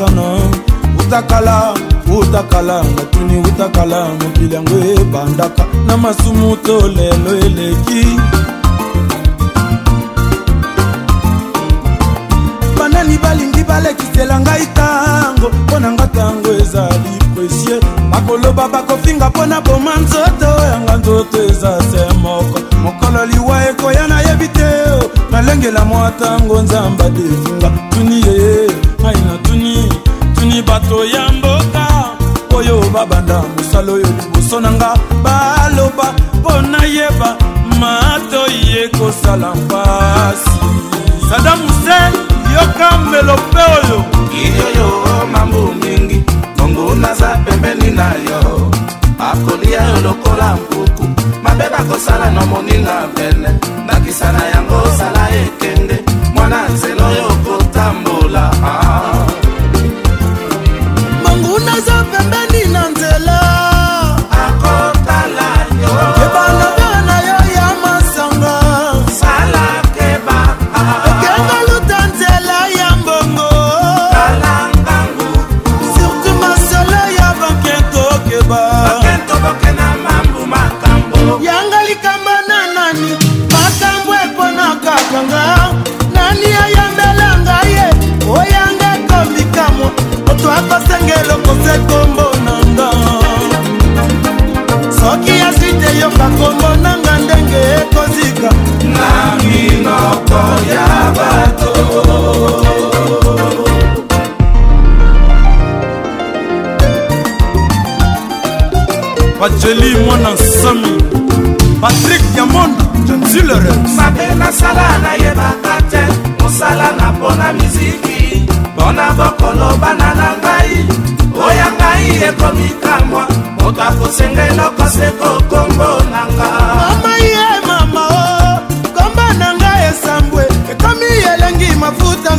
ozana utakala utakala natuni utakala mokili yango ebandaka na masumu to lelo eleki banani balingi balekisela ngai tango mpo na nga tango ezali presie bakoloba bakofinga mpo na boma nzoto yanga nzoto eza se moko mokolo liwa ekoya nayebi te nalengela mwa tango nzamba definga tuni yeye ngai natuni tuni bato ya mboka oyo babanda mosala oyo liboso na nga baloba mpo nayeba matoi ekosala mpasi sadam husen yoka melope oyo iyoyo mambu mingi mongo naza pembeni na yo akolia yo lokola mpuku mabe bakosala na moninga pene ndakisa na yango osala ekende mwana nzela oyo okotambola ah. ya bato bajeli mwana nsami patrik yamonda janzilere mabe nasala nayebaka te mosala na mpona miziki mpona bokolobana na ngai oya ngai ekomikamwa moto akosenga eloko sekokongo na ngai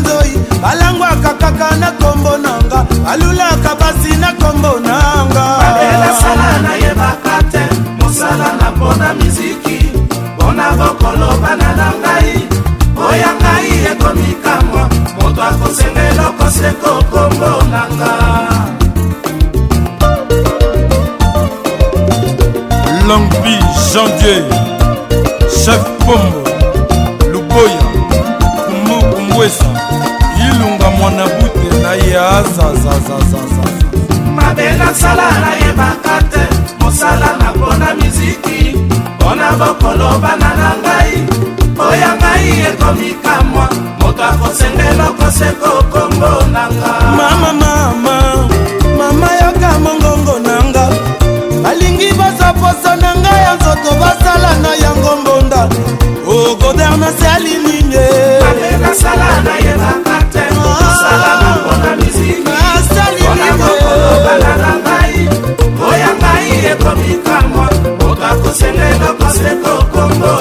matoi balangwaka kaka na kombo nanga balulaka basi na kombo nanga badelasala nayebaka te mosala na mpona miziki mpona bokolobana na ngai oya ngai ekomikamwa moto akosenga eloko seko kombo nanga langbi janvier chef pombo mabela sala nayebaka te mosala na mpona miziki mpona bokolobana na ngai oya ngai ekomikamwa moto akosengela okoseko kombo na nga mama mama mama yoka mongongo na nga balingi basaposa na ngai ya nzoto basala na yango mbonda o oh, godernase alini No.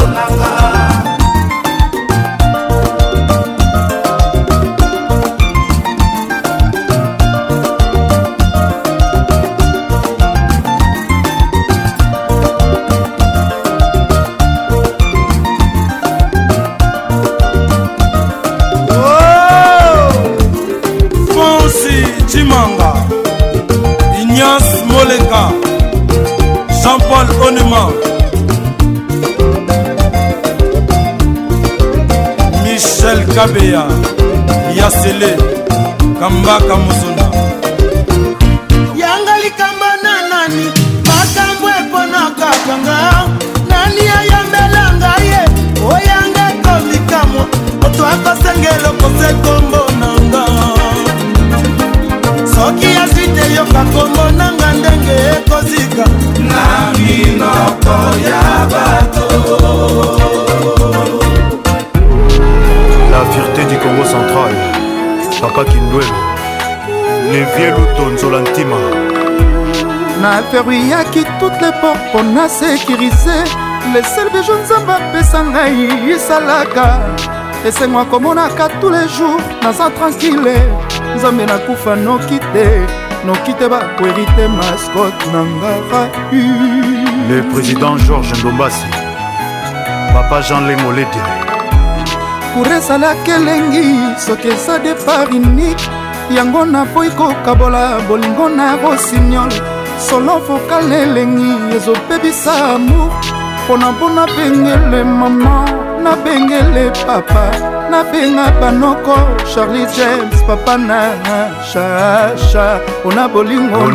brillaki toute les porte mpona sécurise lesel bejo nzambe apesa ngai esalaka esengo akomonaka tous les jours naza tranquille nzambe nakufa noki te noki te bakweri te maskote na ngara le président georges ndombasi papa jean lemoledi kour esalaki elengi soki eza depart unique yango napoyi kokabola bolingo na rosignol solo vokal elengi ezobebisa amour mpo na mpo nabengele mama nabengele papa nabenga banoko charlie james papa na chacha mpona bolingo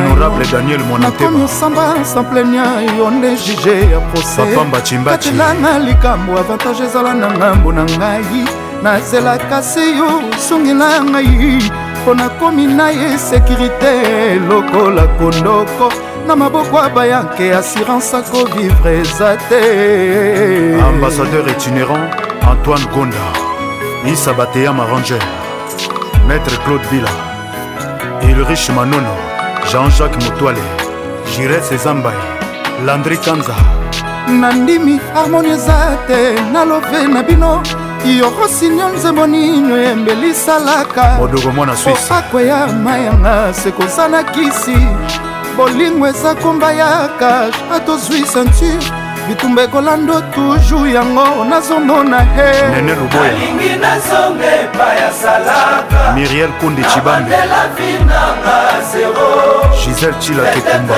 nakomi osamba samplenia yo nde juge ya prosekatelanga likambo avantage ezala na ngambo na ngai nazelaka se yo osungela ngai mpo nakomi na ye sekurité lokola kondoko na maboko ya bayanke assurance akovivre eza te ambassadeur itinérant antoine gonda isa bateya maranger maître claude bila ilrich manono jean-jacques motoale jires ezambai landri kanza na ndimi harmonie eza te nalobe na bino yo rosinio nzembo nino embelisalaka oakweya mayanga sekoza na kisi bolingo eza komba ya kage ato zwi ceinture bitumba ekolando tuju yango nazomona henalingi nazonga epai ya salaka miriel kundi cibambela vinanga zero gisele cila kekumba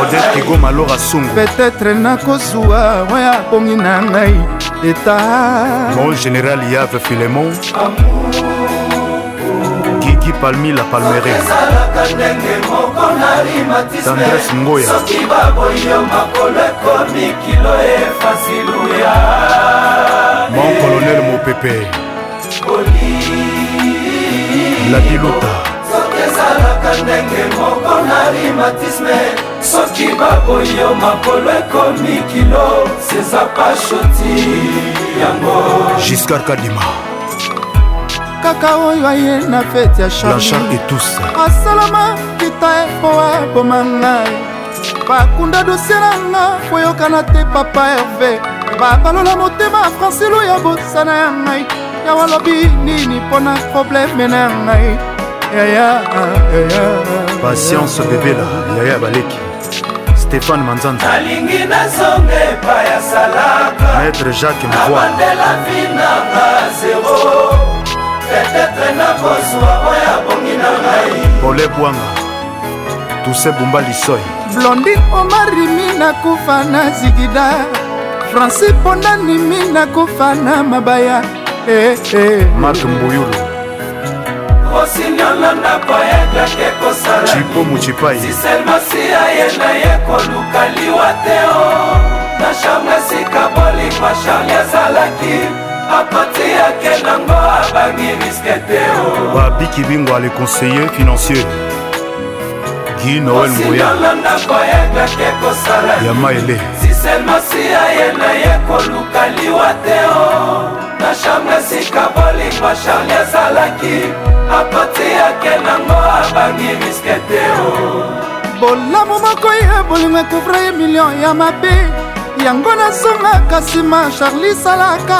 odete kigo malora sungu petetre nakozwa oya pongi na ngai état. Mon général Yave Philemon. Gigi Palmi la palmerie. Sandres Ngoya. Soki baboyi yo makolo ekomi kilo efasiluya. Mon colonel Mopepe. Oli. La Diluta. ndenge moko na rimatisme soki baboyo makolo ekomi kilo seza pashoti yango giscar kadima kaka oyo aye na fete ya charlanchar etus asalama kita e po aboma ngai bakunda dosie nanga koyokana te papa herve babalola motema francilo ya bosana ya ngai yawa lobi nini mpo na probleme na ya ngai patience bebela yaya baleki stéphane manzanza nalingi nazonga epai asalaka maître jacques mvoiabandela vinanga zero petetre nakozwa oyo abongi na ngai pole bwanga tuse bumba lisoi blondi omarimi nakufa na zigida franci mponanimi nakufa na mabaya eh, eh. mark mbuyulu osiniolo ndako egleke kosalaisiselmasiya ye na ye koluka liwa te o oh. na chambre esika bolingwa charle azalaki apati yake nango abangi riske te o oh. babiki bingwa le conseiller financier guy noel ngoyalo ndako egleke kosalaya siselmasiya ye na ye koluka liwa te o oh. na chambre esika bolingwa charle azalaki akotiake nango abangi riske te o bolamu moko ye bolingo ekuvra ye milio ya mabe yango nazongaka nsima charlis alaka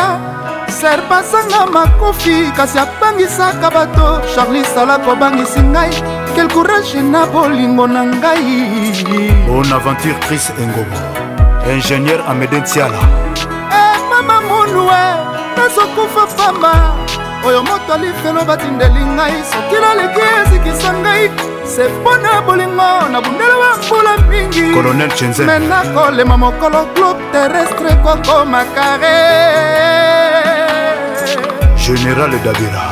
serpasanga makofi kasi abangisaka bato charlis alaka obangisi ngai quel courage na bolingo na ngai bon aventure chris engobo ingénieur ameden tiala hey, eh, mama monue nazokufa fama oyo moto alifelo batindeli ngai soki naleki ezikisa ngai se mpo na bolingo na bundelo bambula mingi me nakolema mokolo clube terrestre kokoma kare général davira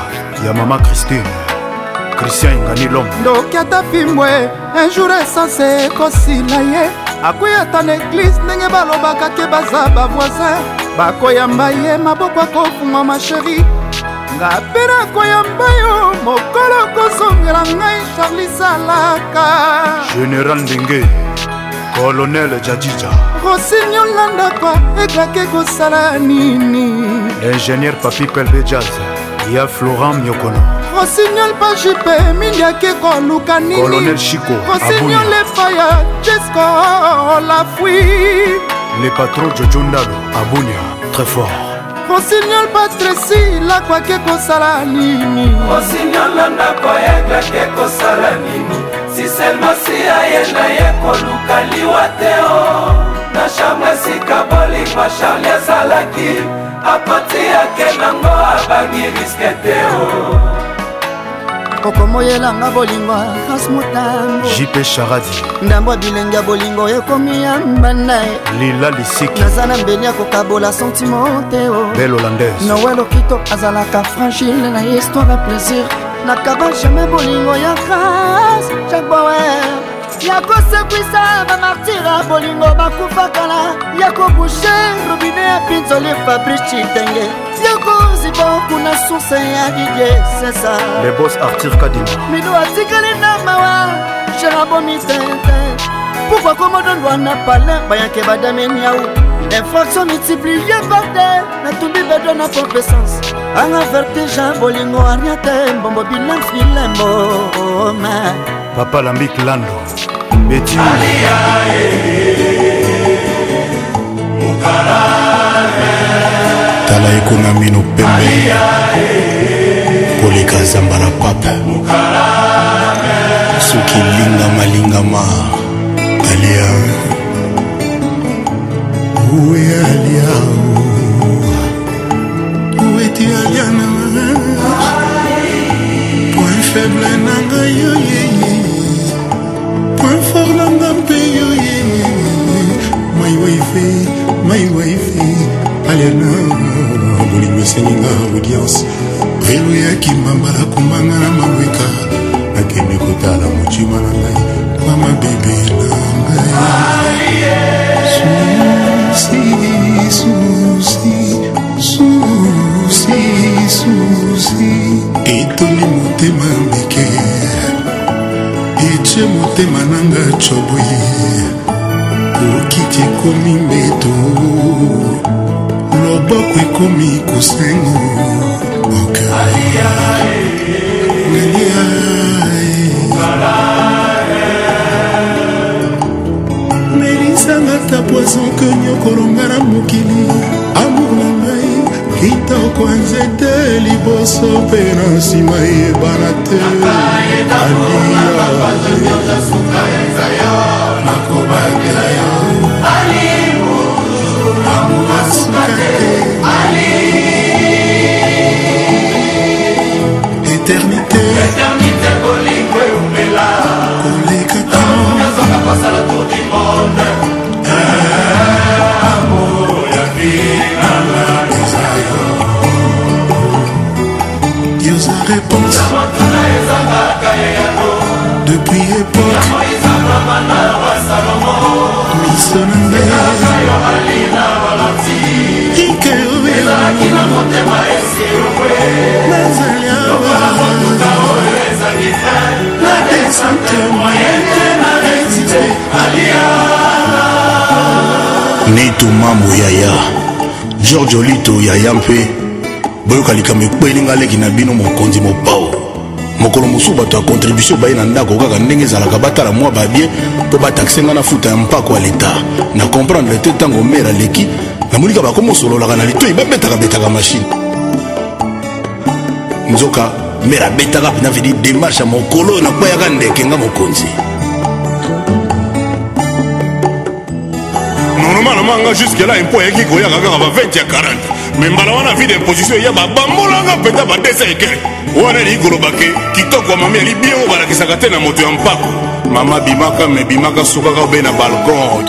ya mama christine christian engani lome ndoki ata fimbwe un jour esanse ekosila ye akwei ata na eglize ndenge balobaka ke baza bavoisin bakoyamba ye maboko akofungwa masheri ngapera koyamba yo mokolo kosongela ngai charlis alaka général ndenge kolonel jadija rosinio landakwa ekake kosala nini ingénieur papi pelbe jaz ya florent miokono rosignol pajipe mindiaki koluka ninirossignol efaya jesco lafui le patron jojondalo abunia très fort konsignol patresi lakwaki ekosala nini konsignol na ndako yeglaki ekosala nini siselmasi ayenda ye koluka liwa te o na chambre esika bolingwa charle azalaki apati yake nango abangi riske te o okomoyelanga bolingo france motango jp charadi ndambo bilenge ya bolingo ekomi ya mbanda lila lisiki naza na mbeli ya kokabola sentimo teo bel holandaise noel okito azalaka fragile na histoire ya plaisir nakaba jamai bolingo ya france jaboer ya kosekwisa bamartira bolingo bakufakala ya kobushe robine ya pinzoli fabrice chitenge ya koziba kuna source ya didie sesa lebos artir kadima mino atikali na mawa sherabo mitete pourkua komodondwana palin bayake badameniau infraction multiplie par te natumbi bedo na compesance anga vertige bolingo aria te mbombo bilemfilemoma papa lambik lando beti tala ekonamino pembe koleka zamba na pape george olito yaya mpe boyoka likambo ekwelinga leki na bino mokonzi mopao mokolo mosusu bato ya contribution baye na ndako kaka ndenge ezalaka batala mwa babie mpo batakse nga na futa ya mpako ya leta na komprendre te ntango mer aleki namonika bakomosololaka na litoi babetakabetaka mashine nzoka mer abetaka pena vedi demarche ya mokolo oyo nakweyaka ndeke nga mokonzi gouvernement na manga juske la impo eyaki koya kaka ba 20 ya 40 me mbala wana vi d'imposition eya babambolanga mpenza ba 2 eke wana elii koloba ke kitoko ya mama yali bien oyo balakisaka te na moto ya mpako mama bimaka me bimaka sukaka obe na balkon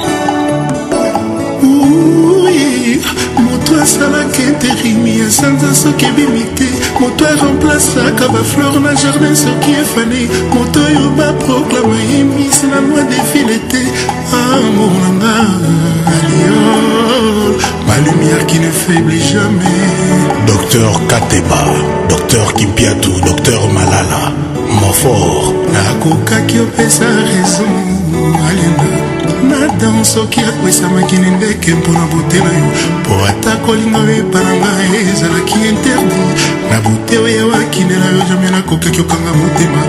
moto asalaka interimi asanza soki ebimi te moto aremplasaka baflore na jardin soki efane moto oyo baproklama ye misi na moi de vile te amour nanga alior ma lumière qui ne faiblit jamais docteur kateba docteur kimpiatu docteur malala mofor nakokaki opesa raison alinga ata soki akwesamaki na ndeke mpona bote na yo mpo ata kolinga oyeba na ngai ezalaki interdi na bote oyo awakindela yo jamai nakokaki okanga motema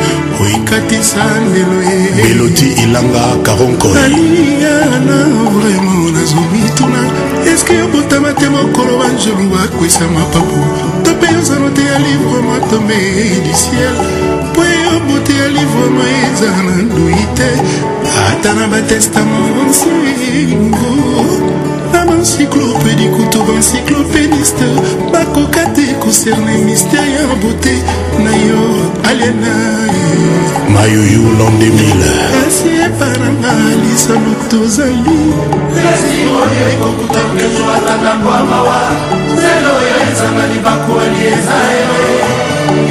oikatisa lelo ye eloti ilanga karonkoaliana vraimen nazomituna eske yobotama te mokolo banjelu bakwesa mapapu to mpe yozano te ya livre matome du ciel bote ya livrema eza na ndoi te ata na batestama bansengo na bancyclopédi kutu bancyclopédiste bakoka te kocerne mystère ya bote na yo aliena mayoyo lan 2000 asi epananga lisano tozali esikoyo ekokuta mpezo atanga ngwamawa zelo yo ezanga libakuali eza yo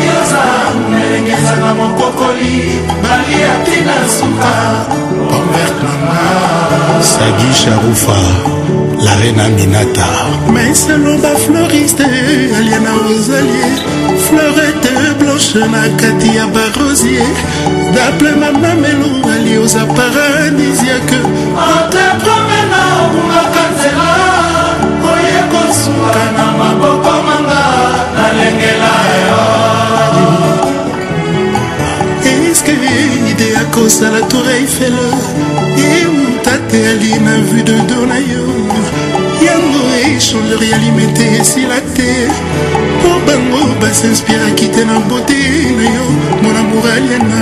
yoza omelengezanga mokokoli baliati na suka omertama sagi sharufa la reine aminata maisalo bafleuriste aliana ozalie fleurete blanche na kati ya barosier daple mama melo ali oza paradisiake ah. kozala torei fele euta te ali na vu de do na yo yango echangeuri ya limete esila te mpo bango basinspiraki te na bote na yo mona moraliana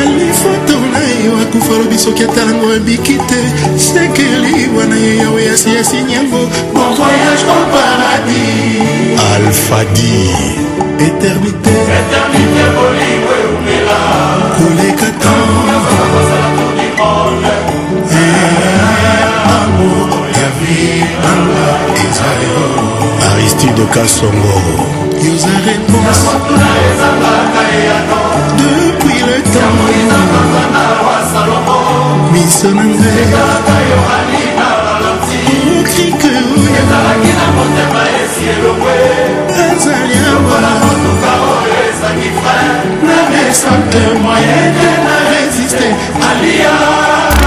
alifoto na yo akufa lobi soki atalango abiki te sekeli wana ye yawe asiyasini yango bon voyage au paradis alfadi éternité, éternité aristide kasongo yoza réponse depuis le temps miso na ngai ezalaki na motema esi elongwe ezali lokola motuka oyo ezangi fre na desante moyene na resiste alia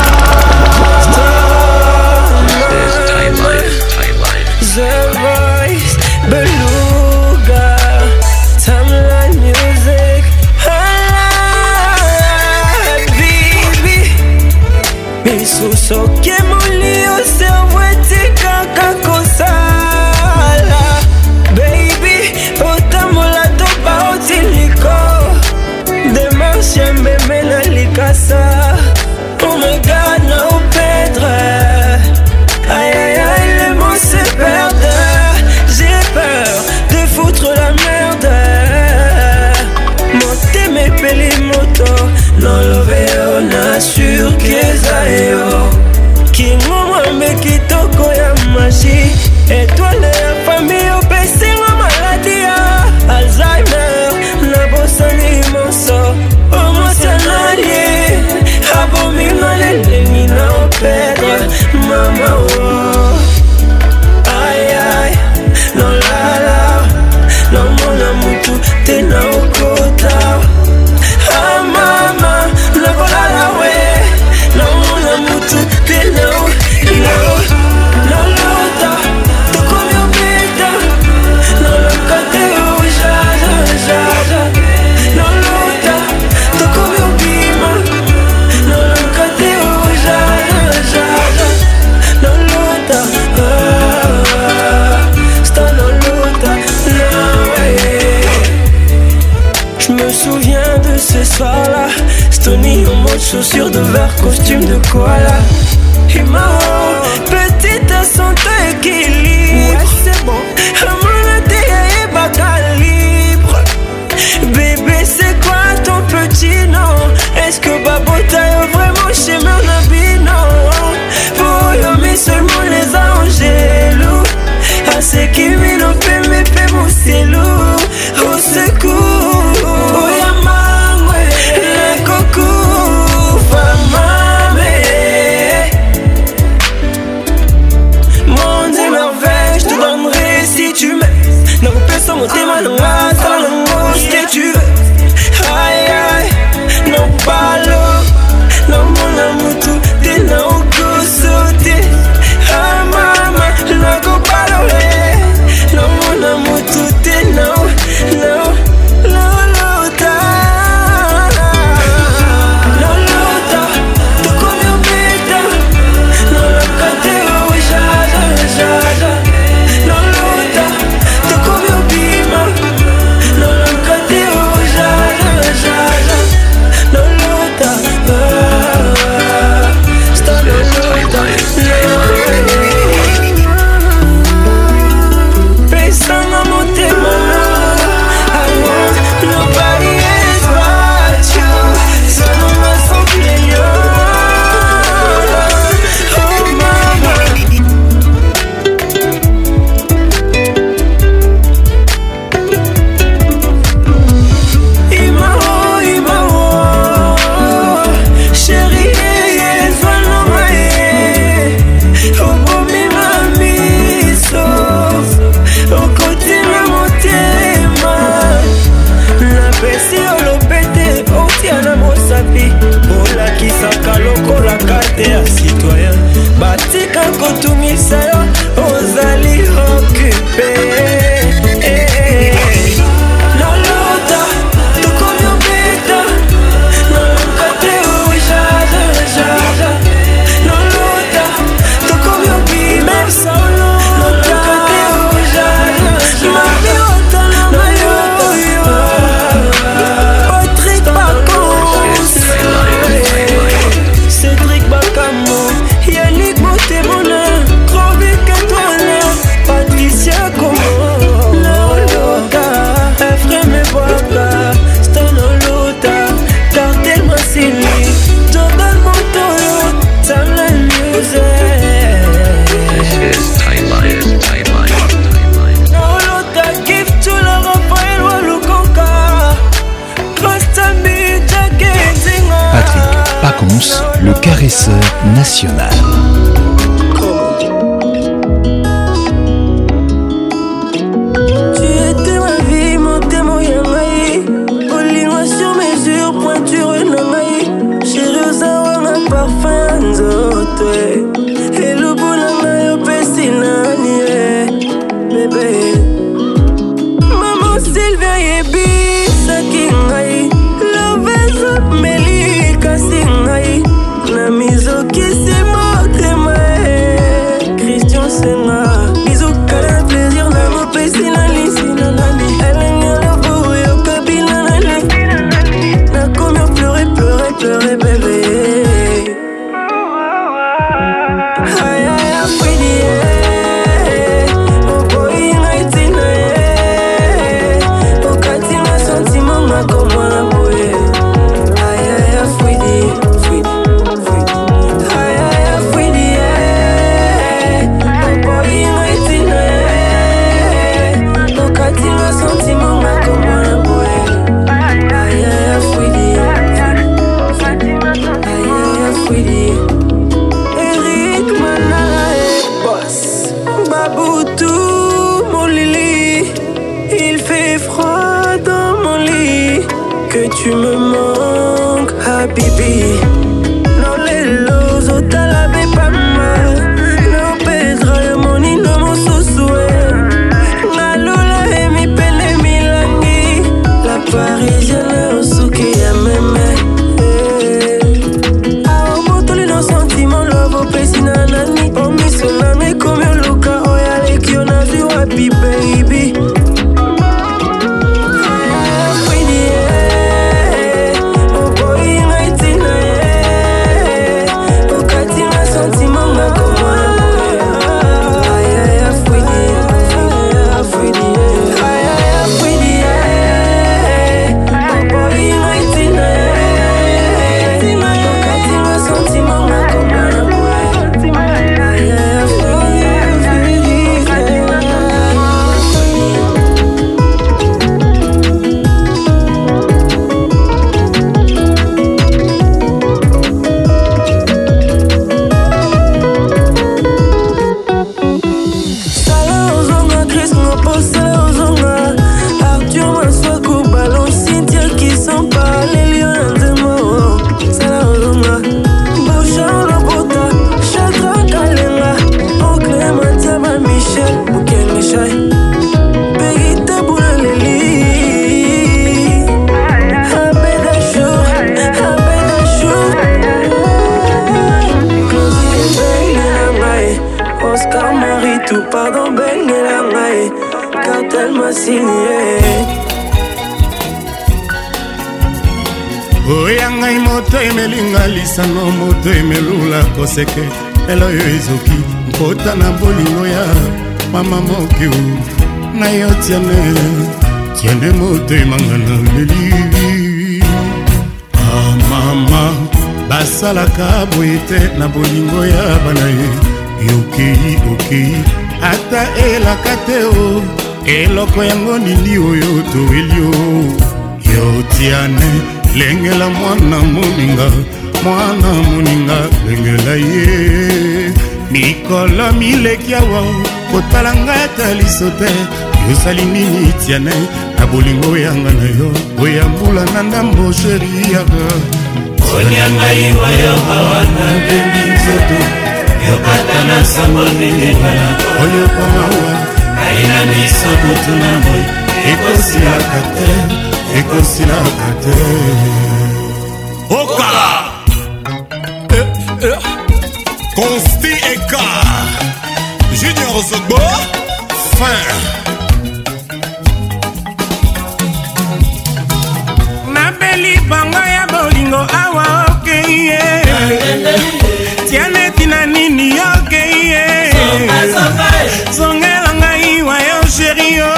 Chaussures de verre, costume de koala Et ma motema nga naleli amama ah, basalaka boye te na bolingo ya bana ye yokei okei ata elaka te o eloko yango nini oyo toweli o yotiane lengela mwana moninga mwana moninga lengela ye mikolo mileki awa kotala ngai ata liso te yosali nini tiane bolingo yanga na yo oya mbula na ndambo sheri yaka kolia ngai oyo awa na bembi nzoto yokata na sango ndingengana oyo komawa aina miso kotuna moi ekosilaka te ekosilaka te okala consti eh, eh. eka junior sogbo fin okeye tianeti na nini okeye zongela ngai wa yo sheri o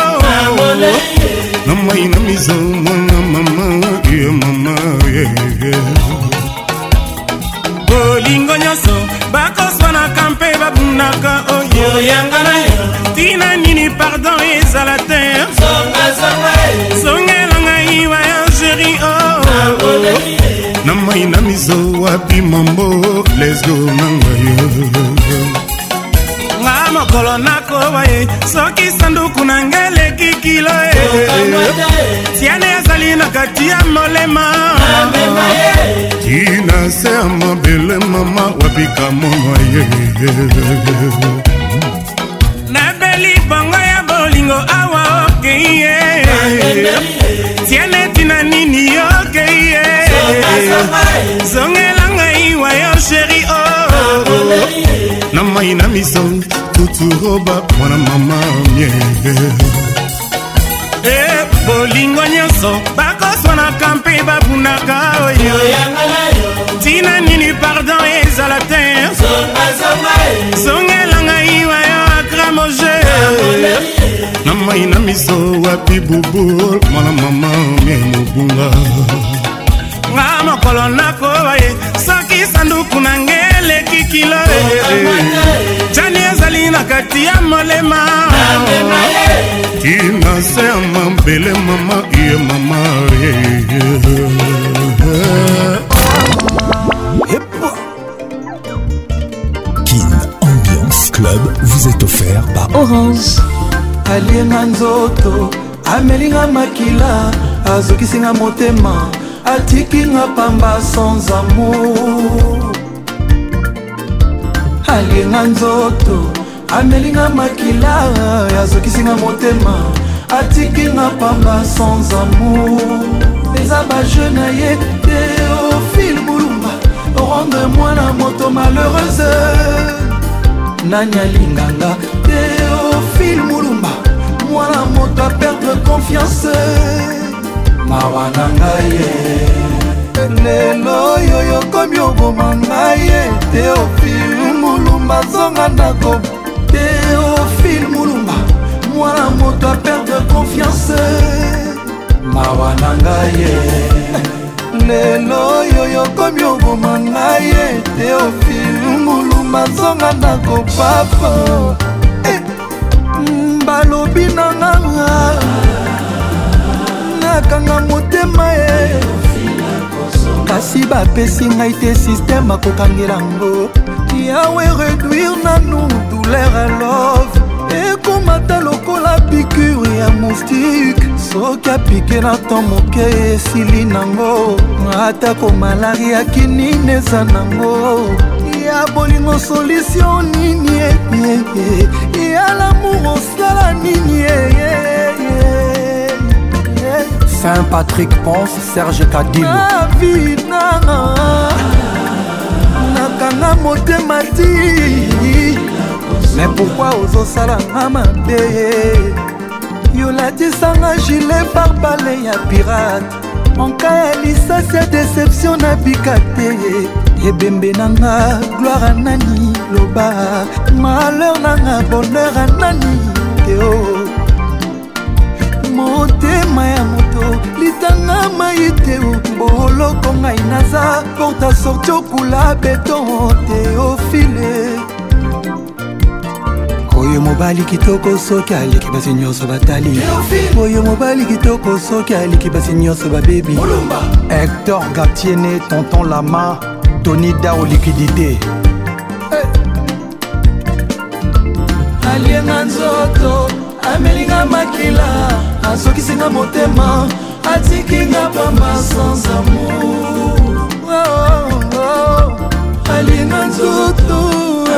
na mwai na mizongo na mama ye mama bolingo nyonso bakoswanaka mpe babundaka oyoyanga na oh, yo tina nini pardon ezala te wapi mambo lesgo na ngayo nga mokolo nakoba ye soki sanduku na ngai eleki kilo e tiane azali na kati ya molema tina se ya mabele mama wapika mono ye nabeli bongo ya bolingo awa okei ye tiene tina nini yoke zongela ngai wayo sheri o oh. na mai na misong tuturoba mwana mama mie e bolingo nyonso bakoswanaka mpe babunaka oyo ntina nini pardon ezala te zongela ngai wayo akramoge na mai na miso wapi bubul mwana mama mie mobunga nga mokolo nakoba ye soki sanduku na nge eleki kilo jani ezali na kati ya molema tina se ya mabele mama ye mama kin ambiance club vous est offert par orange alienga nzoto amelinga makila azokisinga motema atikinga pamba sans amour alienga nzoto amelinga makila azokisinga motema atikinga pamba sans amour eza baje na ye teofile bulumba rendre mwana moto malheureuse nani alinganga te mwana moto aperdre confiance mawa na ngai ye lelo oyo yokomi oboma ngai ye teofil mulumba zonga ndako teofil mulumba mwana moto aperdre confiance mawa na ngai ye lelo oyo yokomi oboma ngai ye teofil mulumba zonga ndako papa alobi na nganga nakanga motema ye kasi bapesi ngai te sisteme akokangela yango yawe réduire nanu douleur a love ekomata bapikure ya moustike soki apike na to moke esili nango atako malari akinini eza nango ya bolingo solutio nini ya lamour osala nini saint patrick ponce serge kadimavina nakanga motema ti me pourkui ozosalanga mabe yolatisanga gile barbale ya pirate monka ya lisasi ya deception nabika te ebembe nanga gloire anani loba malheur nanga bonheur anani teo motema ya moto litanga mai te boloko ngai naza porta sorti okula beton teofile oyo mobali kitoko soki aleki basi nyonso batali oyo mobali kitoko soki aleki basi nyonso babebi hector gatiene tonton lama tony dao likidité hey. alienga nzoto amelinga makila asokisinga motema atikinga pamba sans amour oh, oh, oh. alienga nzoto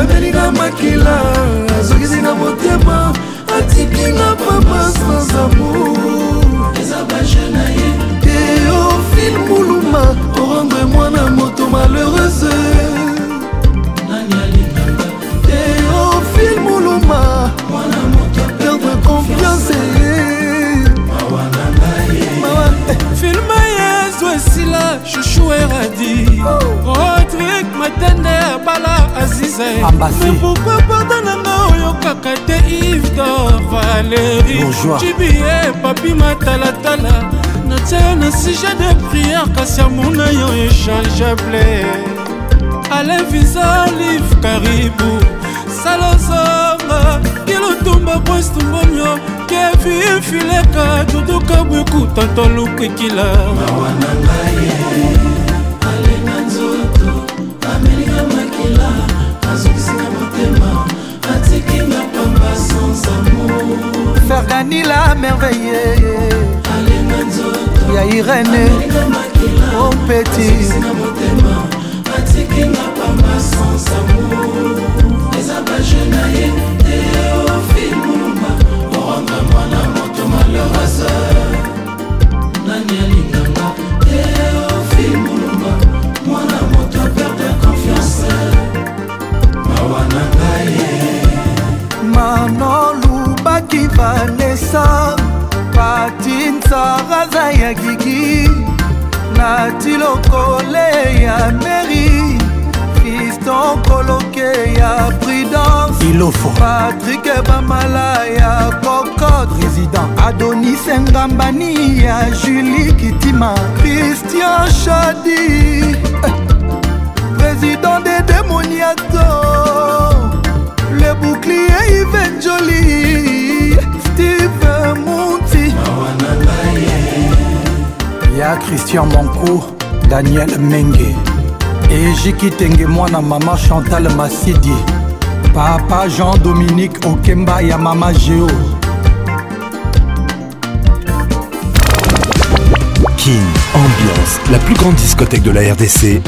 abelinga makila azokisinga motema atikinga papa sans amour teofile muluma orango emwana moto malheureuse teofile muluma perdre confiance eh, filma yezwes bala chouchou eradi rodrik matende ya bala azize pourkui porta nanga oyokaka te ivdor valeri jibie papi matalatala natia yo na sujet de prière kasi amona yo échangeable alain visa olive karibu salozonga kilotumba kwestumbono kevi fileka duduka bweku tanta lukikila mawa na ngai alenga nzoto amelinga makila azokisika motema atikinga pamba sans amour ferganila merveille alenga nzoto ya irene opeti oh, rasa nani alinganga teofi eh, mulumba mwana moto aperde confiance mawa na ngai manolubaki vanesa patinsaraza ya gigi nati lokole ya meri fiston koloke ya prudence ilofo patrik bamala ya koko président adonis engambani ya julie kitima christian shadi président de demoniato le bouclier iven joli steve munti ya christian moncour daniel menge ejiki tenge mwana mama chantal masidi Papa Jean-Dominique Okemba ya Mama Géo. King Ambiance, la plus grande discothèque de la RDC.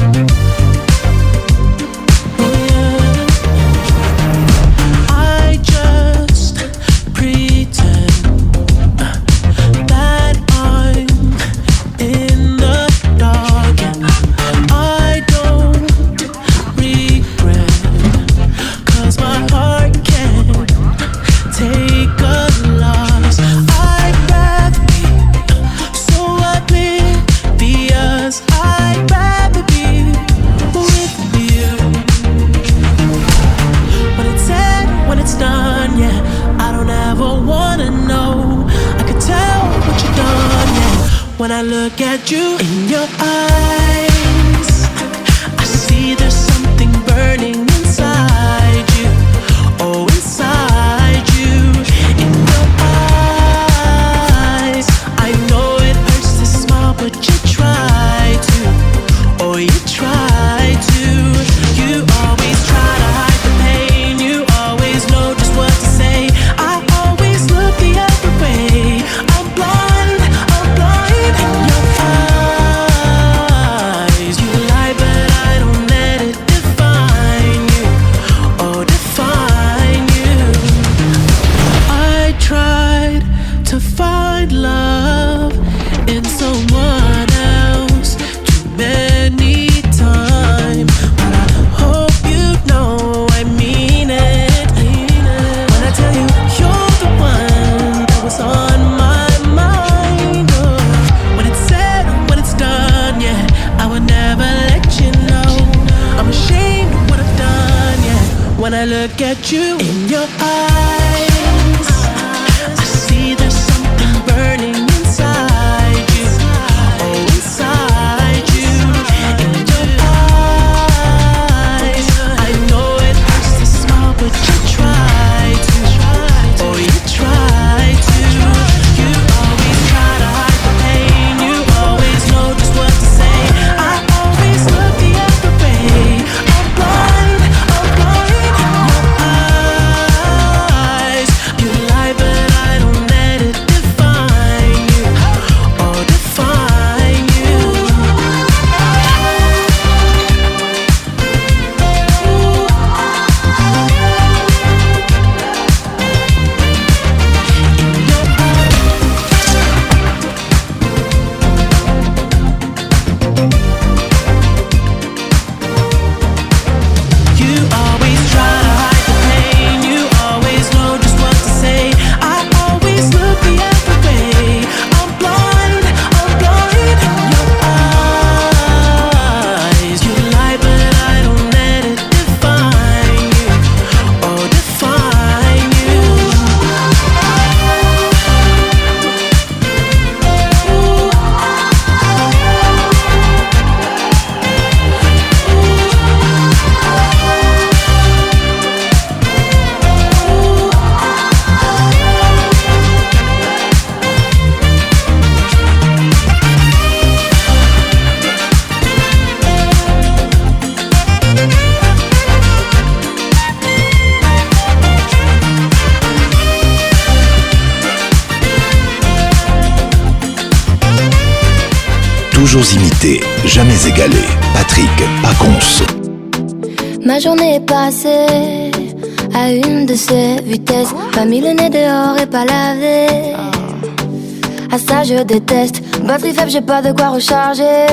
je déteste. Batterie faible, j'ai pas de quoi recharger.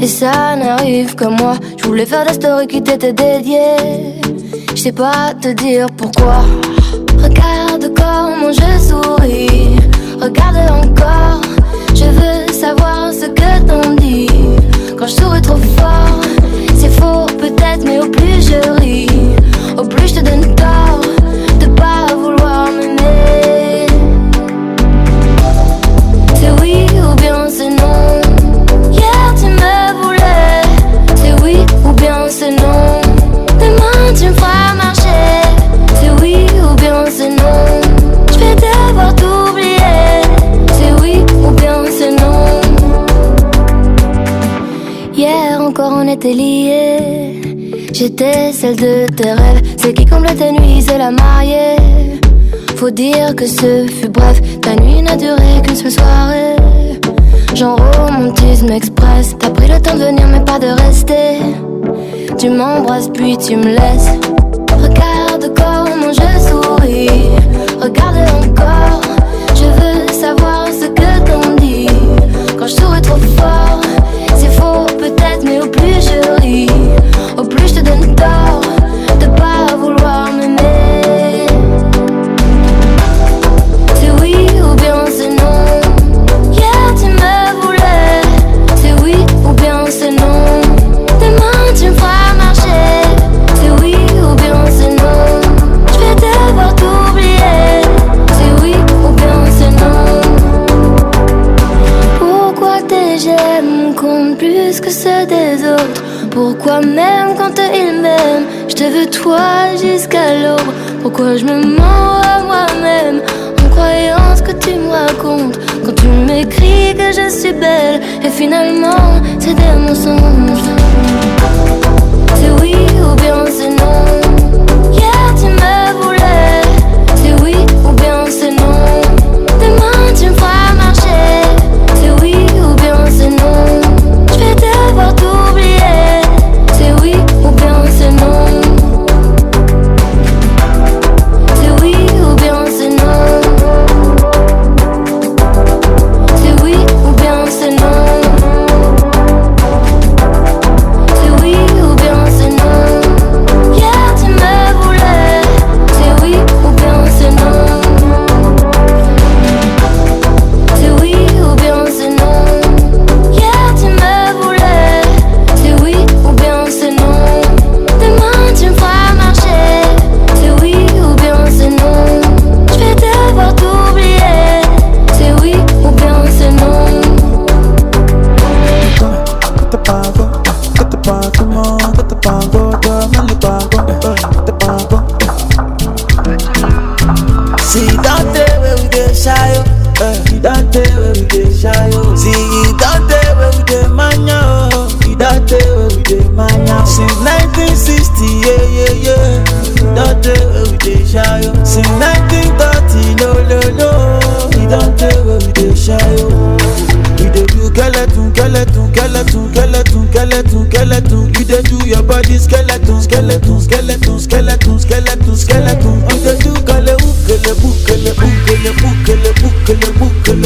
Et ça n'arrive que moi. Je voulais faire des stories qui t'étaient dédiées. Je sais pas te dire pourquoi. J'étais celle de tes rêves, celle qui comble tes nuits et la mariée. Faut dire que ce fut bref, ta nuit n'a duré qu'une seule soirée. Genre romantisme express, t'as pris le temps de venir mais pas de rester. Tu m'embrasses puis tu me laisses. Regarde comment je souris, regarde encore. Je veux savoir ce que t'en dis. Quand je souris trop fort, c'est faux peut-être mais au plus. lève toi jusqu'alors Pourquoi je me mens à moi-même en croyant ce que tu me racontes quand tu m'écris que je suis belle et finalement c'est des mensonges. C'est oui ou bien c'est non.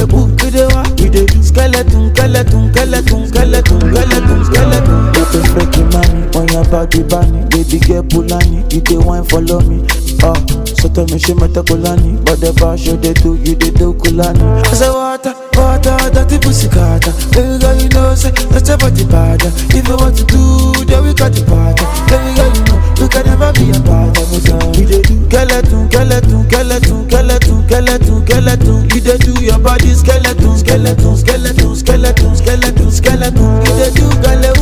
the book to the wa We the skeleton, skeleton, skeleton, skeleton, skeleton, skeleton Get a freaky money on your body bunny Baby girl pulani, you the wine follow me Ah, so tell me she met a kulani But the bar show they do, you they do kulani I say water, water, the pussy gata Baby girl you know say, that's your body bada If you want to do, then we got the party Baby girl you know, we can never be a part of us uh. We the skeleton, skeleton skeleton, skeleton. You dey do your body skeleton, skeleton, skeleton, skeleton, skeleton, skeleton. You dey do galeo.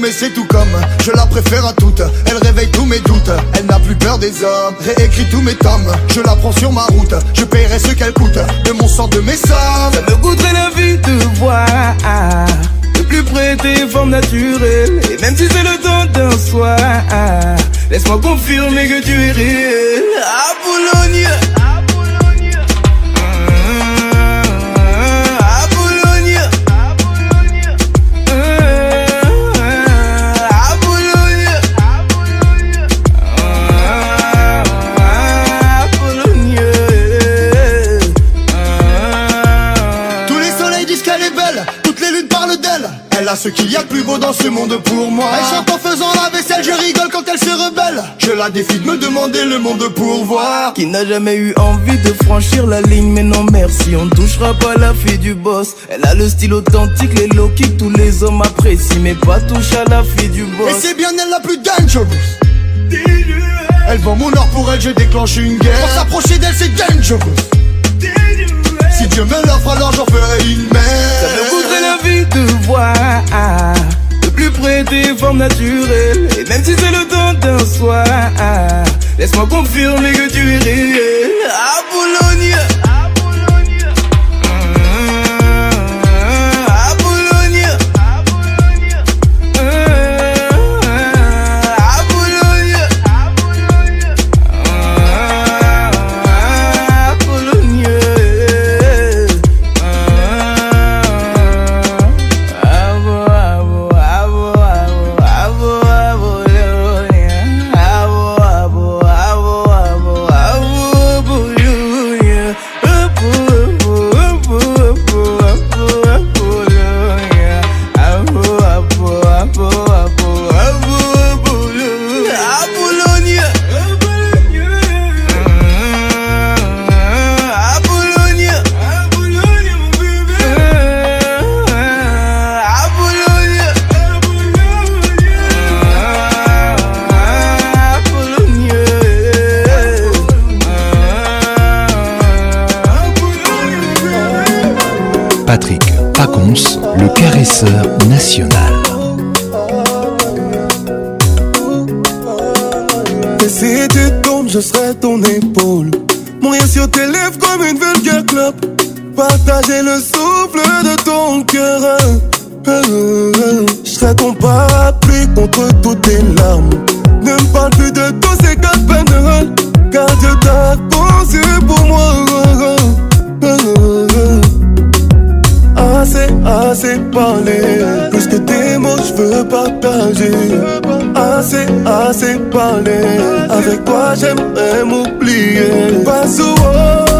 mais c'est tout comme Je la préfère à toutes, elle réveille tous mes doutes Elle n'a plus peur des hommes, réécrit tous mes tomes Je la prends sur ma route, je paierai ce qu'elle coûte De mon sang, de mes sommes Ça me goûterait la vie de voir De plus près tes formes naturelles Et même si c'est le temps d'un soir Laisse-moi confirmer que tu es réel À Boulogne ce qu'il y a de plus beau dans ce monde pour moi Elle chante en faisant la vaisselle, je rigole quand elle se rebelle Je la défie de me demander le monde pour voir Qui n'a jamais eu envie de franchir la ligne Mais non merci, on ne touchera pas la fille du boss Elle a le style authentique, les low qui tous les hommes apprécient Mais pas touche à la fille du boss Et c'est bien elle la plus dangerous Elle vend mon or pour elle, je déclenche une guerre Pour s'approcher d'elle c'est dangerous si Dieu me l'offre, alors j'en ferai une mère. Ça me coûterait la vie de voir le plus près des formes naturelles. Et même si c'est le temps d'un soir, laisse-moi confirmer que tu es réel. À Boulogne. Patrick Pacons, le caresseur national. Et si tu tombes, je serai ton épaule. Moyen sur tes lèvres comme une vulgaire clope. Partager le Parce que tes mots, je veux partager. Assez, assez parlé. Avec toi, j'aimerais m'oublier. Pas souvent.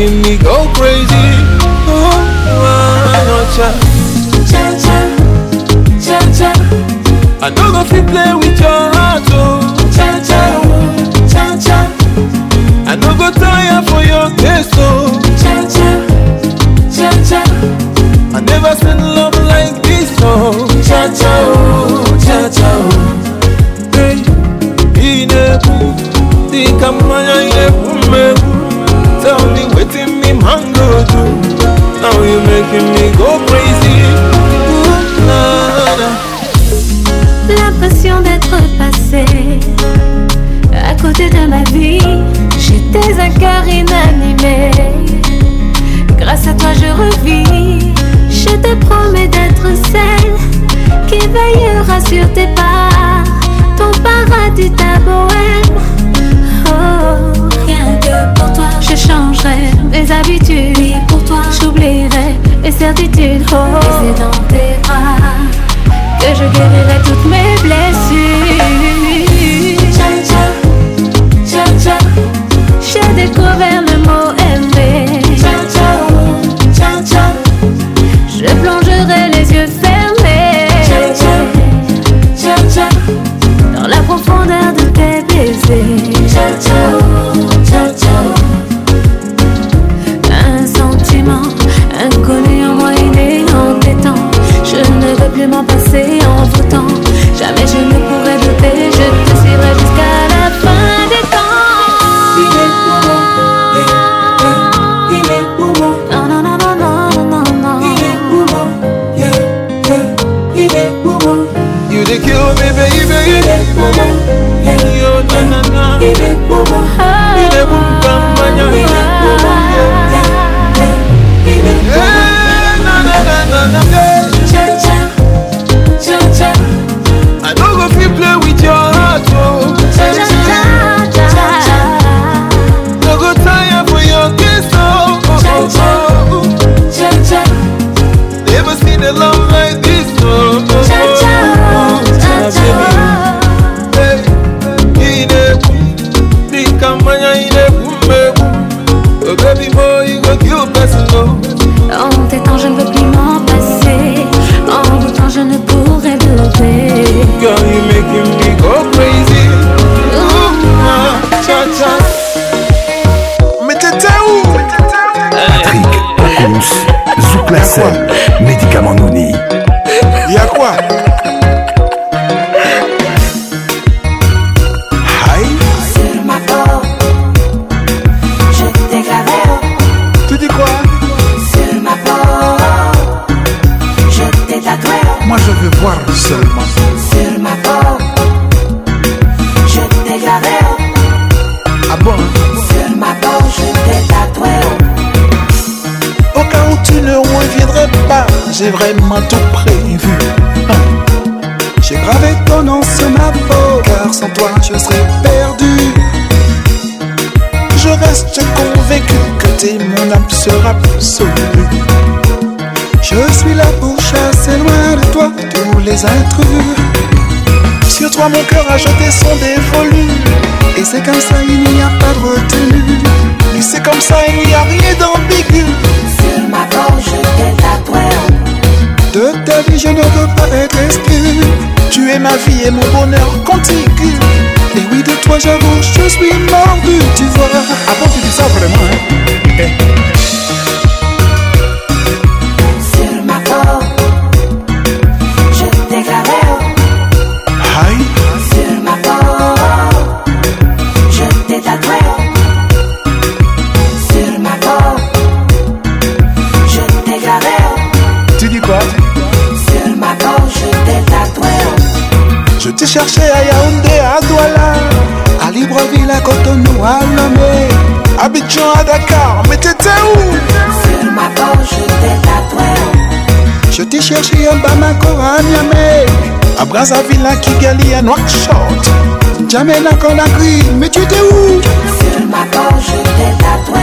give me cœur inanimé. Grâce à toi, je revis. Je te promets d'être celle qui veillera sur tes pas. Ton paradis, ta bohème. Oh, rien que pour toi. Je changerai mes habitudes. pour toi. J'oublierai mes certitudes. Oh, et c'est dans tes bras que je guérirai toutes mes blessures. découvert le mot aimer. Je plongerai les yeux fermés. Ciao, Dans la profondeur de tes baisers. Un sentiment inconnu en moi né en détente. Je ne veux plus m'en passer en votant. Jamais je ne over. Sarcelle, médicament non j'ai vraiment tout prévu. J'ai gravé ton nom sur ma peau, car sans toi je serais perdu. Je reste convaincu que t'es mon âme sera absolue. Je suis là pour chasser loin de toi tous les intrus. Sur toi mon cœur a jeté son dévolu, et c'est comme ça il n'y a pas de retour Et c'est comme ça il n'y a rien d'ambigu. Sur ma peau je de ta vie, je ne veux pas être exclu. Tu es ma vie et mon bonheur continue Et oui, de toi, j'avoue, je suis mordu, tu vois. Avant, ah tu dis ça vraiment, hein? Eh. chercher à Yaoundé, à Douala, à Libreville, à Cotonou, à Lomé, à Abidjan, à Dakar, mais t'étais où Sur ma je t'es à toi. Je t'ai cherché à Bamako, à Niamey, à Brazzaville, à Kigali, à Nouakchott, jamais la Conakry, mais tu étais où Sur ma forge t'es à toi.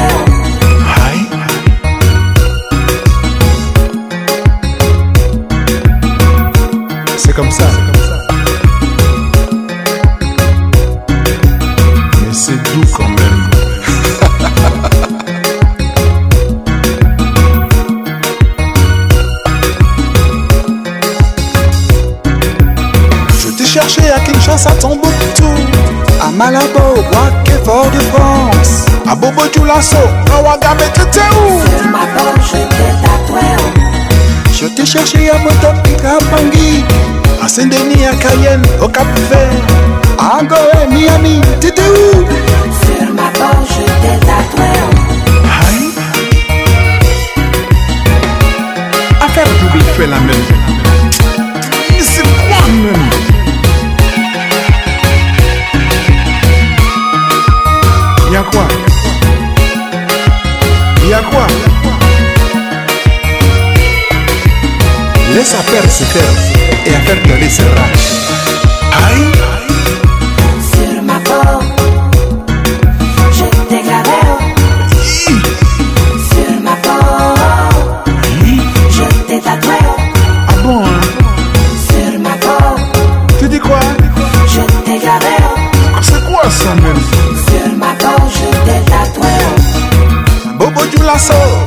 comme ça. Malabo, Boac Fort de France. A Bobo Djoulasso, Kawaga où Sur ma banque, je tatoué Je t'ai cherché à Motopika Bangui. À Saint-Denis, à Cayenne, au Cap Vert. À Angoé, Miami, t'étais où? Sur ma banque, je t'ai tatoué. Affaire d'oubli, tu fait la même. laisse à faire ses faire et à faire tourner sera. Aïe! Sur ma forme. je t'ai t'éclaire. Sur ma forme. je t'ai tatoué. Ah bon? Hein? Sur ma peau, tu dis quoi? Je t'ai t'éclaire. Ah, c'est quoi ça même? Sur ma forme, je t'ai tatoué. Bobo Dioulasso.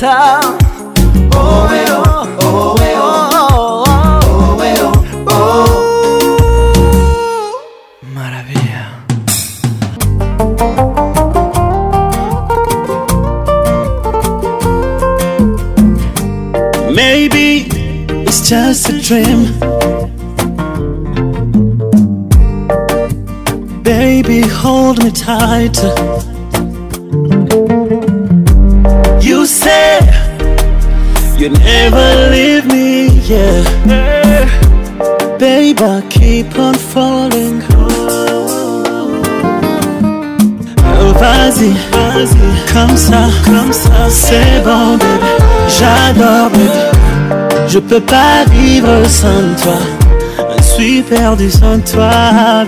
casa. Oh, eh, oh, oh, oh, oh, oh, Maravilla. Maybe it's just a dream. Baby, hold me tight. You never leave me, yeah. Baby, I keep on falling. Vas-y, vas-y, comme ça, comme ça, c'est bon, baby J'adore, baby Je peux pas vivre sans toi. Je suis perdu sans toi,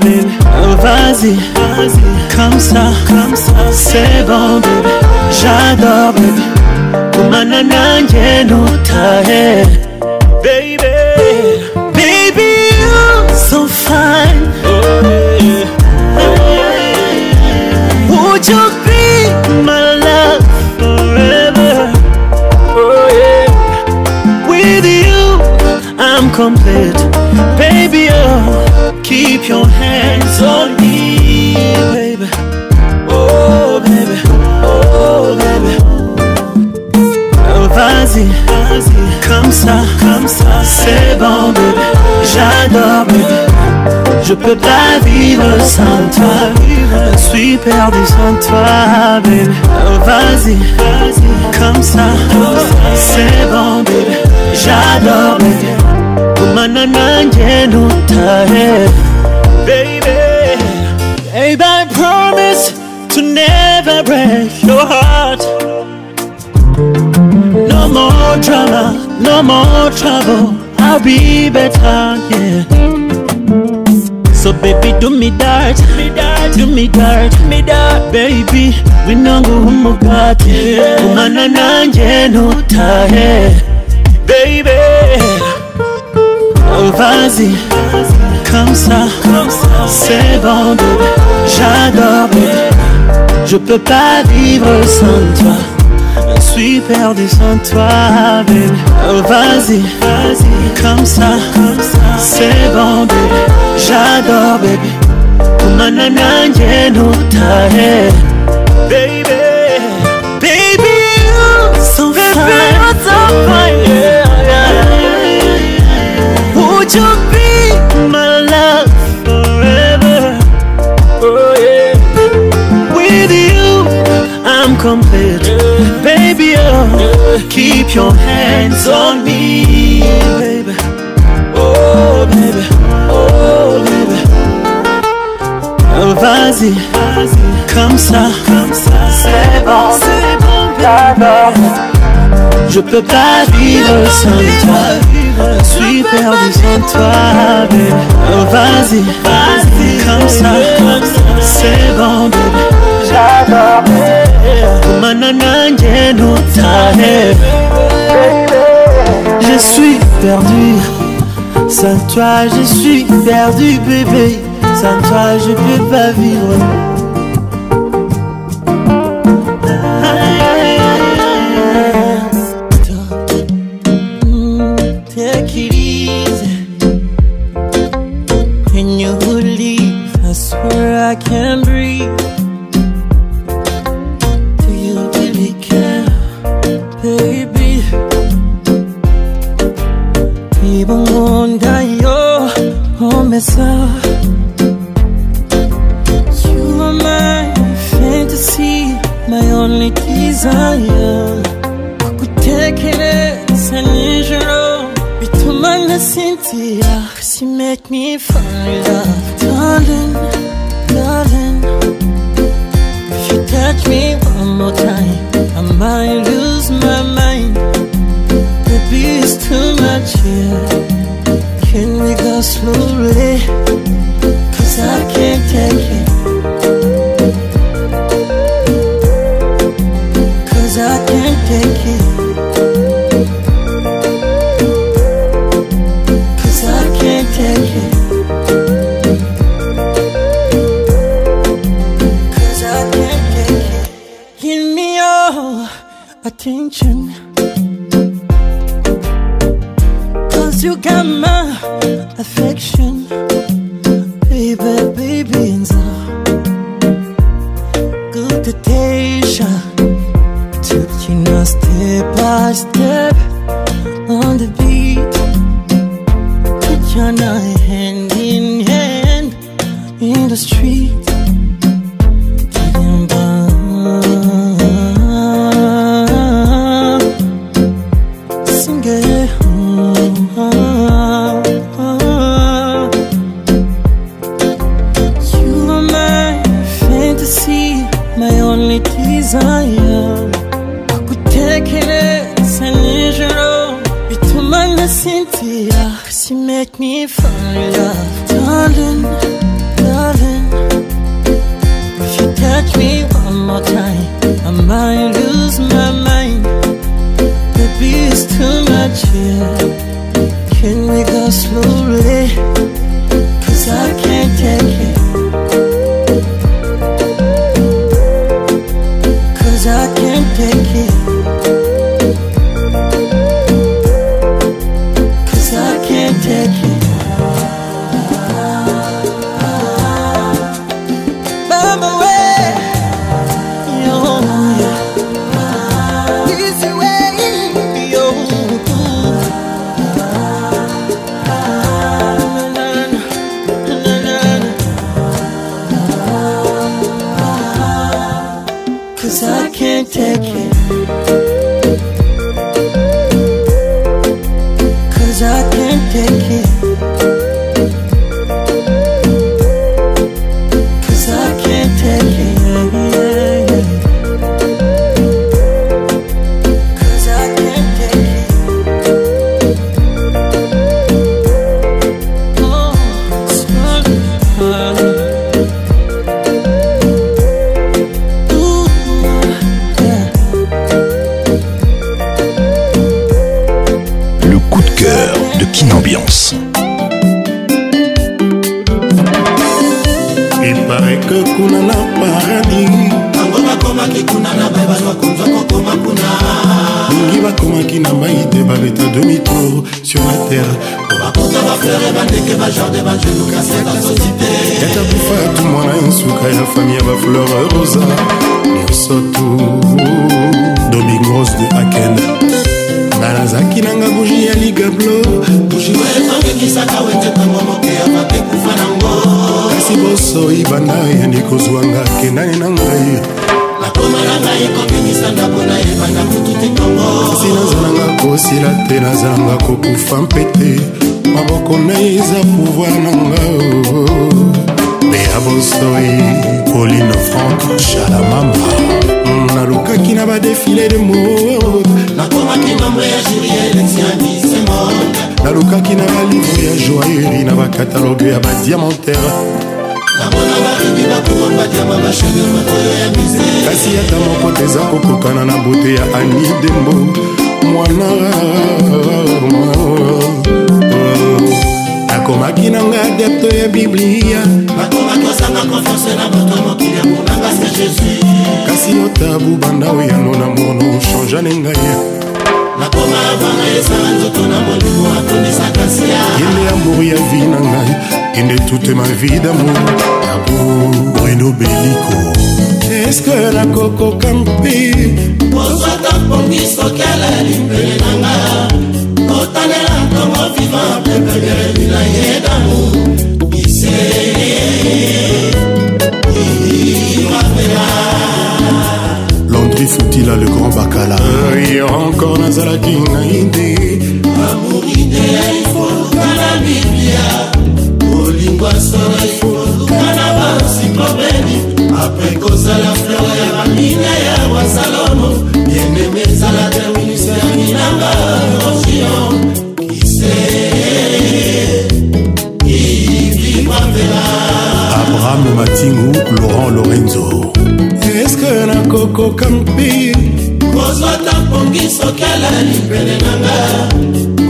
Oh Vas-y, vas-y, comme ça, comme ça, c'est bon, baby J'adore, baby mana baby baby you're so fine would you my love forever oh yeah with you I'm complete baby oh keep your hands Je peux pas vivre sans toi Je suis perdu sans toi, oh, Vas-y, comme ça C'est bon, baby J'adore, baby Baby Baby, I promise to never break your heart No more drama, no more trouble Baby, be better, yeah. So baby, do me that, do me that, do me that, do me that, baby. We know go umugati, umana nanje baby. Oh vas-y, comme ça, c'est bon, j'adore, je peux pas vivre sans toi. Je suis perdu sans toi, baby vas-y, oh, vas-y, comme ça, C'est bon, baby J'adore, baby Baby, baby, you. so fine Would you be my love forever? Oh, yeah. With you, I'm complete keep your hands on me, baby. Oh, baby, oh, baby. Oh, vas-y, comme ça, c'est bon, c'est bon, Je peux pas vivre sans toi, je suis perdu sans toi, baby. Vas-y, oh, vas-y, comme ça, c'est bon, baby. Je suis perdu, sans toi je suis perdu bébé, sans toi je peux pas vivre. myself You are my fantasy My only desire I couldn't gutekereza nijoro bituma ntasinzira Cause you make me fall in love Darling, darling If you touch me one more time I might lose my mind Baby, it's too much here yeah. Can we go slowly? suka ya fami ya bafleur rosa lersoto domingos de aken nga nazaki nanga buji ya ligablo buji oyetonekisaka wete ntango moke ya matekufa nango kasi bosoi banda yandi kozwanga kendani na ngai nakomananga ekobimisa ndako na yebanda kutu te kongo si nazalanga kosila te nazalanga kokufa mpe te maboko na ye eza pouvoir nanga nea bosoi polino frank shalamamba nalukaki na badefile de mode nalukaki na balivre ya joaeri na bakataloge ya badiamantaire kasi ata moko teza kokokana na bote ya ani dembo mwana nakomaki nanga adepte ya biblia kasi otabu banda oyano na mono changea ne ngai nakoma vanga ezala nzoto na molimo atondisaka sia yende amour ya vi na ngai yende toute ma vie damour yabo bruno beliko eske nakokoka mpe kozwaka pongi soki alali mpele na nga otanela ntongo vivant pepebele bila ye damour landri futila le grand bakala rio encore nazalaki ngai nde amourine ifoka na biblia olingo asona ifoka na bansiklopedi apre kozala fleur ya bamine ya roi salomo bieneme ezala te ministeri nanga rogion abraham matingu laurent lorenzo eske nakokoka mpi kozwa tampongi sokala lipele nanga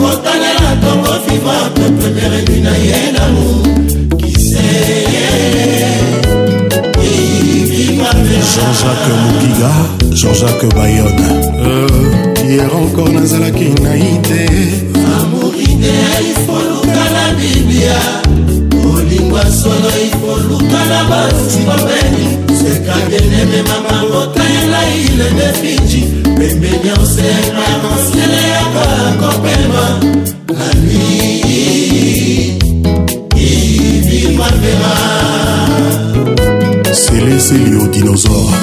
kotanela tongo viva pe premiere nui na ye namu jean-jacques mokiga jean-jacques bayonne euh, hier encore nazalaki nai te amour idéal ifolukala biblia olingwa solo na basi bapeni sekadeleme mamangoka elai lende finji pembeni ya osema mosele yako akopema lami ibimapema seleselio dinosaure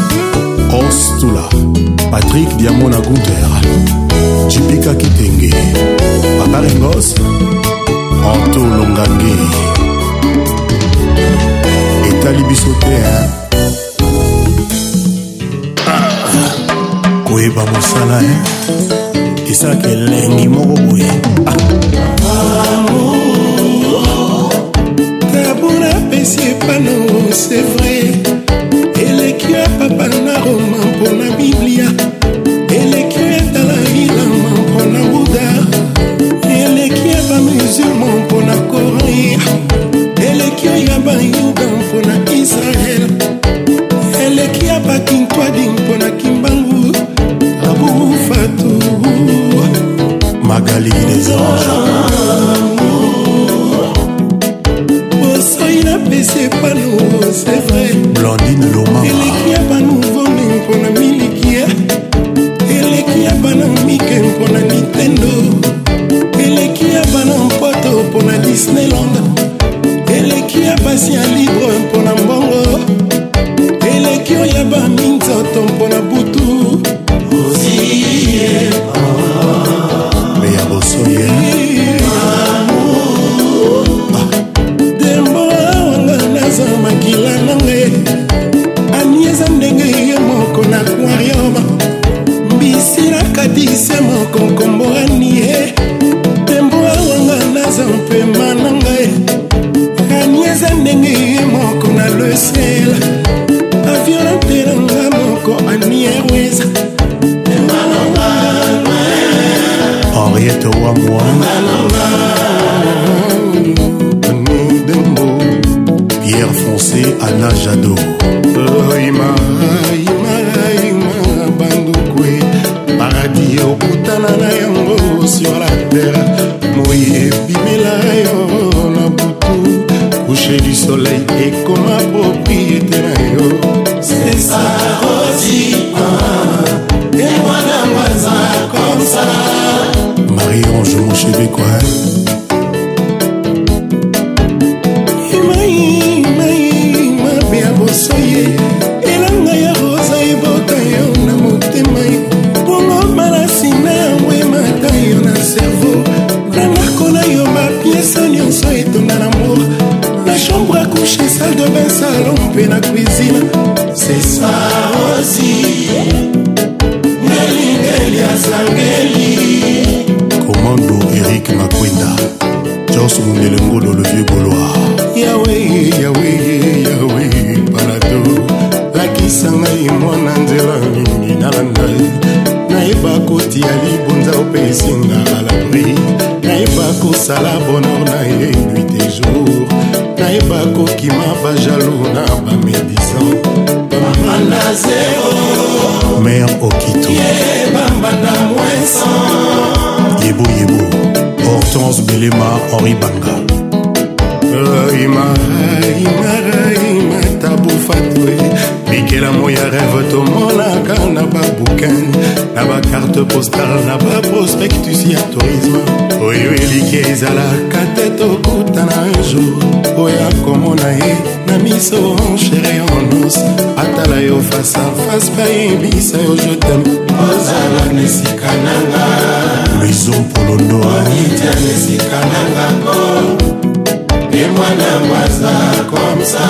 ostula patrik diamona gunter jibika kitenge papa ringos antolongange etali biso te ah. koyeba mosala esalaka elengi moko boye ah. amour tabona pesi epano seva 你的草。ezalaka te tokutana jour oya komona ye na miso chere onus atala yo fasa fase bayebisa yo jotem ozala na esika nanga luizo polondo akitya na esika nanga po ye mwana mwaza komsa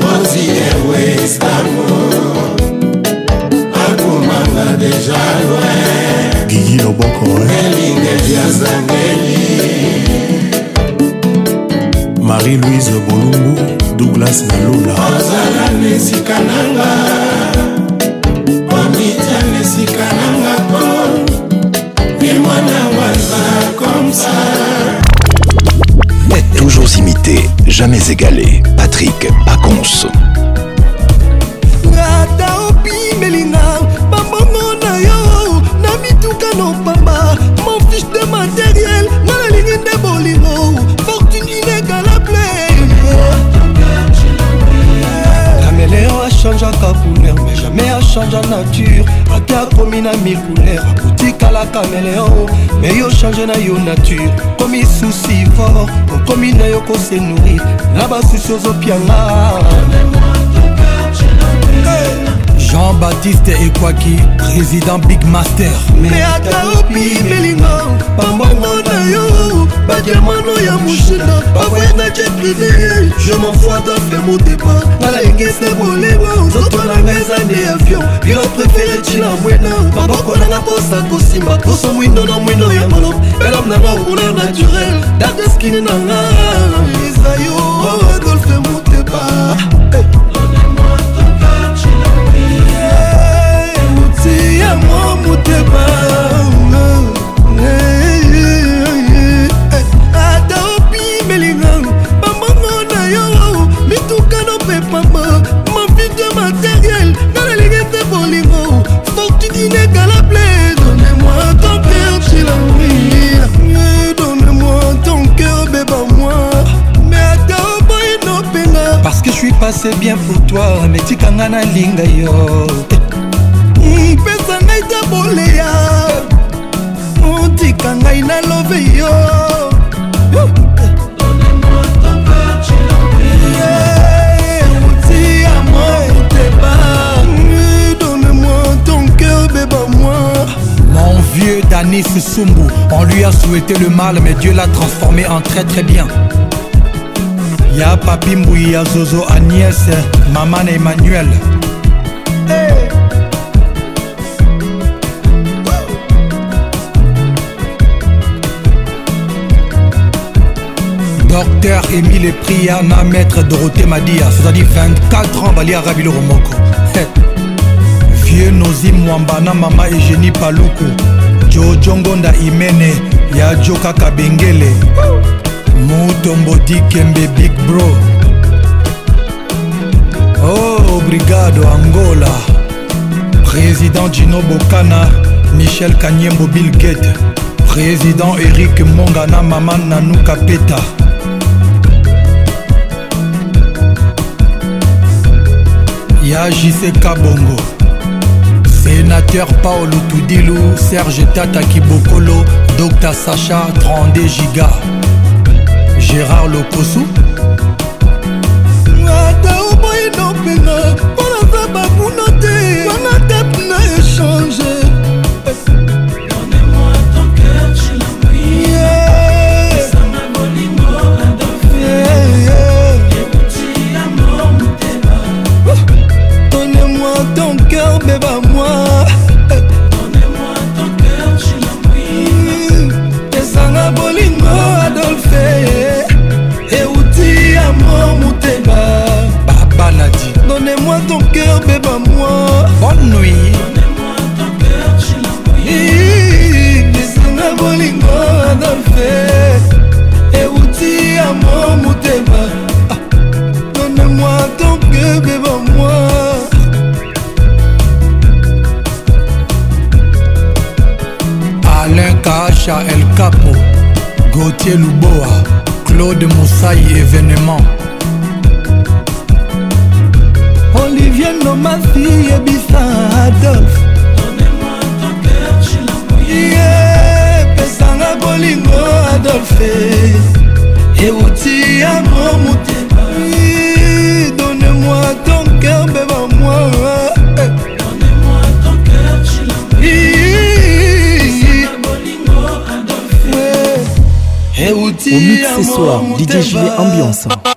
rosi airways eh amour deja loin Gigi Loboko Elingeli Azangeli Marie-Louise Bolungu Douglas Nalula Ozala nesika nanga Omita nesika nanga ko Ye mwana waza comme ça Toujours imité, jamais égalé. Patrick Pacons. asanzaka couleur mais jamais achangea nature ake akomi na mikouleur akotikalaka meleo me yo change na yo nature komi susi fort okomi na yo kose nourrir na basusi ozopianga jean-baptiste ekwaki président big master me ata opi melingo pambongo na yo badiamano ya mushina bavoyangaki eprimie je manfoida mpe motepa nalengese boleba nzoto nanga eza nde avion bilo prefere ntina mwena maboko nanga mposa kosimba poso mwindo na mwindo ya mono elom nanga okuna naturel dadeskini nanga ezayo oh, adolfe motepa c'est bien pour toi mais tikanga nalinga yo hmm, pesa ngai ta boleya otika hmm, ngai nalobe yo Mon vieux Danis Soumbou, on lui a souhaité le mal, mais Dieu l'a transformé en très très bien. ya papi mbui ya zozo agnès mama na emmanuel hey. docteur émile pria na maître dorothé madia sozali 24 ans balia rabiloko moko vieux nozi mwamba na mama egénie paluku jojongonda imene ya jo kaka bengele oh. mutombodi kembe big bro oh obrigado angola président gino bokana michel kanyembo bill gate président erik mongana mama nanuka peta ya jc kabongo sénateur paolo tudilu serge tata kibokolo dr sacha 32 giga gérard lokosu ata oboyino mpenga mpo naza bakuna te wana tep na échange Mathieu Louboa, Claude Moussaï événement. Olivier Nomasi yebisa Adolphe. pesanga bolingo adolfe euti ya momote Au mix ce soir, DJ Ambiance. Hein.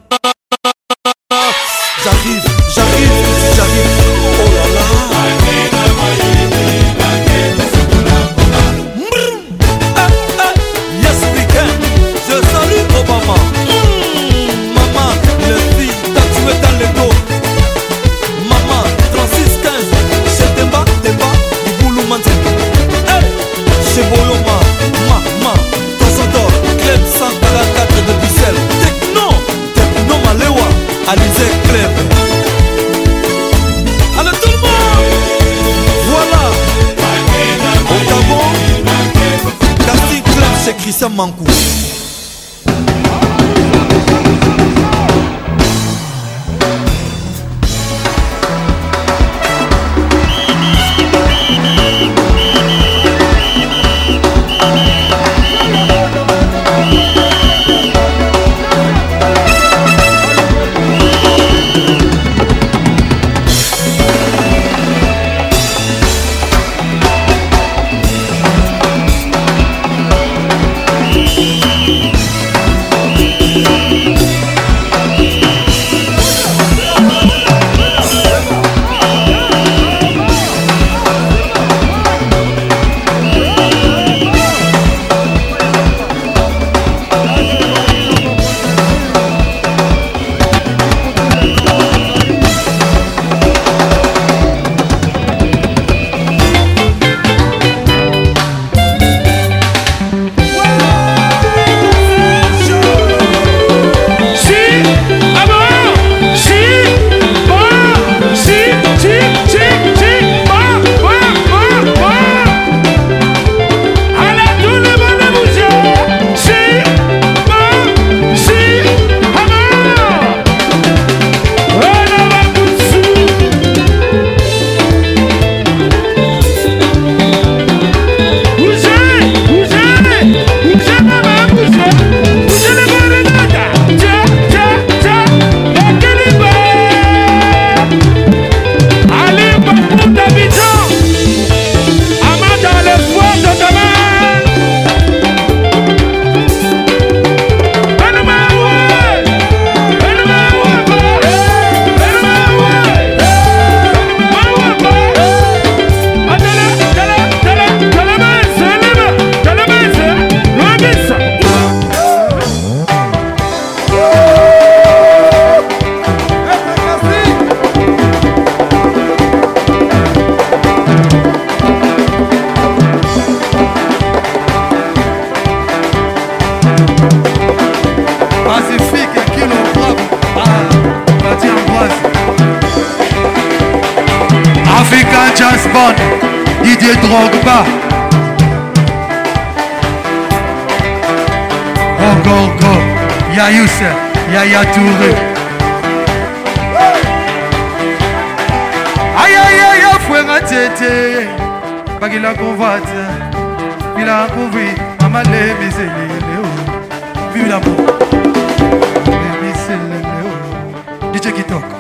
dj kitoko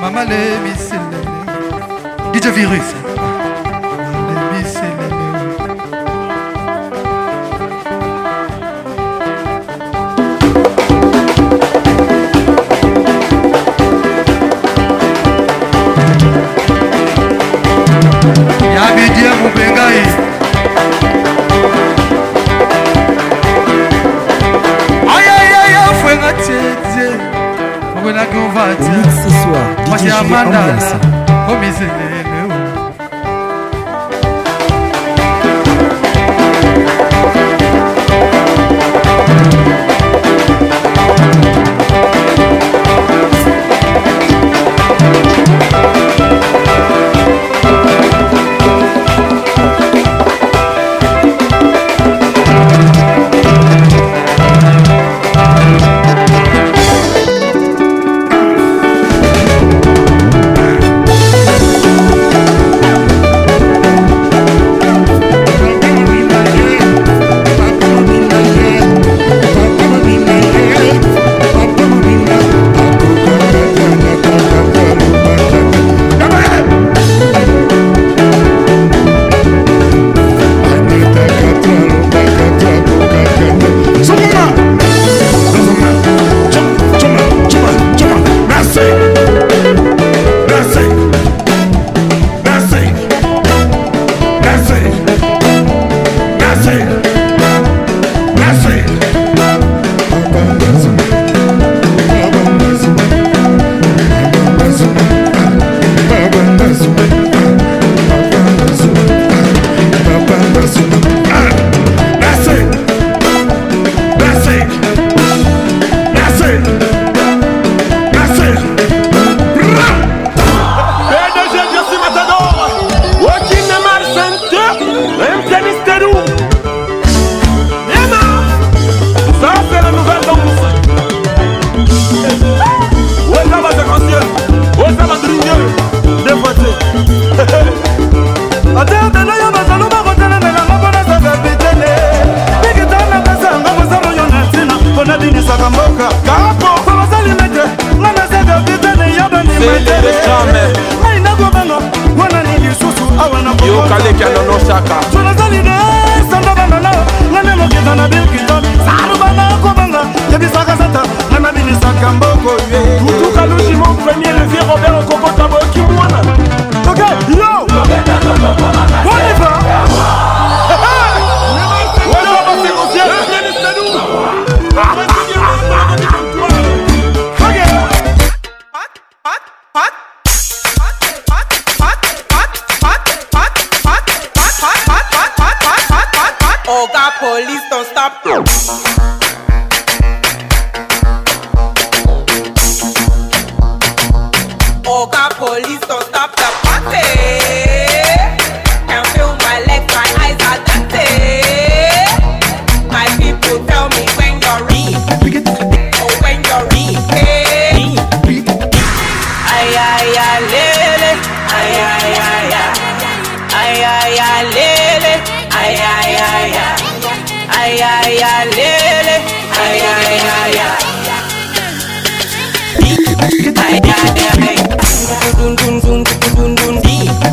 mama lemiselele dj virus lemiselele ya bidie mobengai nakwenda kuvatia mwasi amanda omisele oh,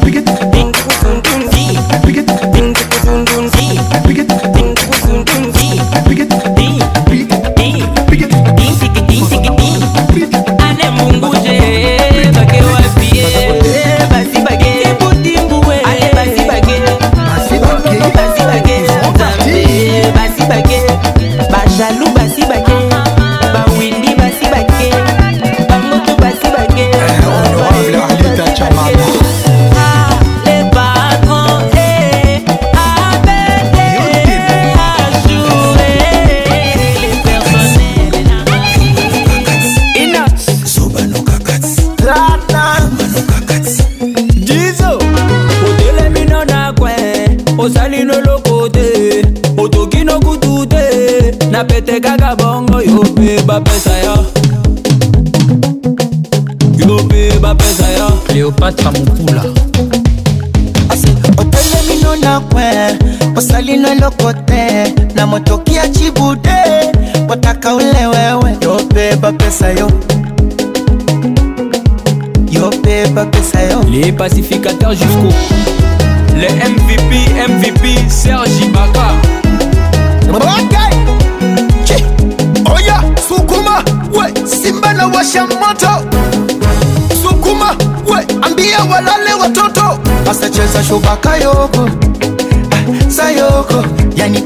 Bring it. nilokotee na motokea chibude wataka ule wewe yobeba pesa yo yobeba pesa yo les pacificateurs jusqu'au bout les MVP MVP Serge Ibaka okay. Chi. Oya sukuma we Simba na washa moto sukuma we ambia walale watoto asacheza shubaka yoko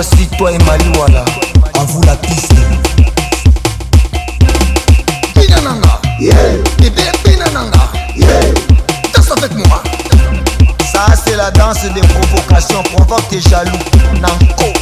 Dis-moi si toi et Maliwana, à vous la piste. Binananga, yeah. bébé Binananga, yeah. danse avec moi. Ça c'est la danse des provocations, provoque tes jaloux. Nanko.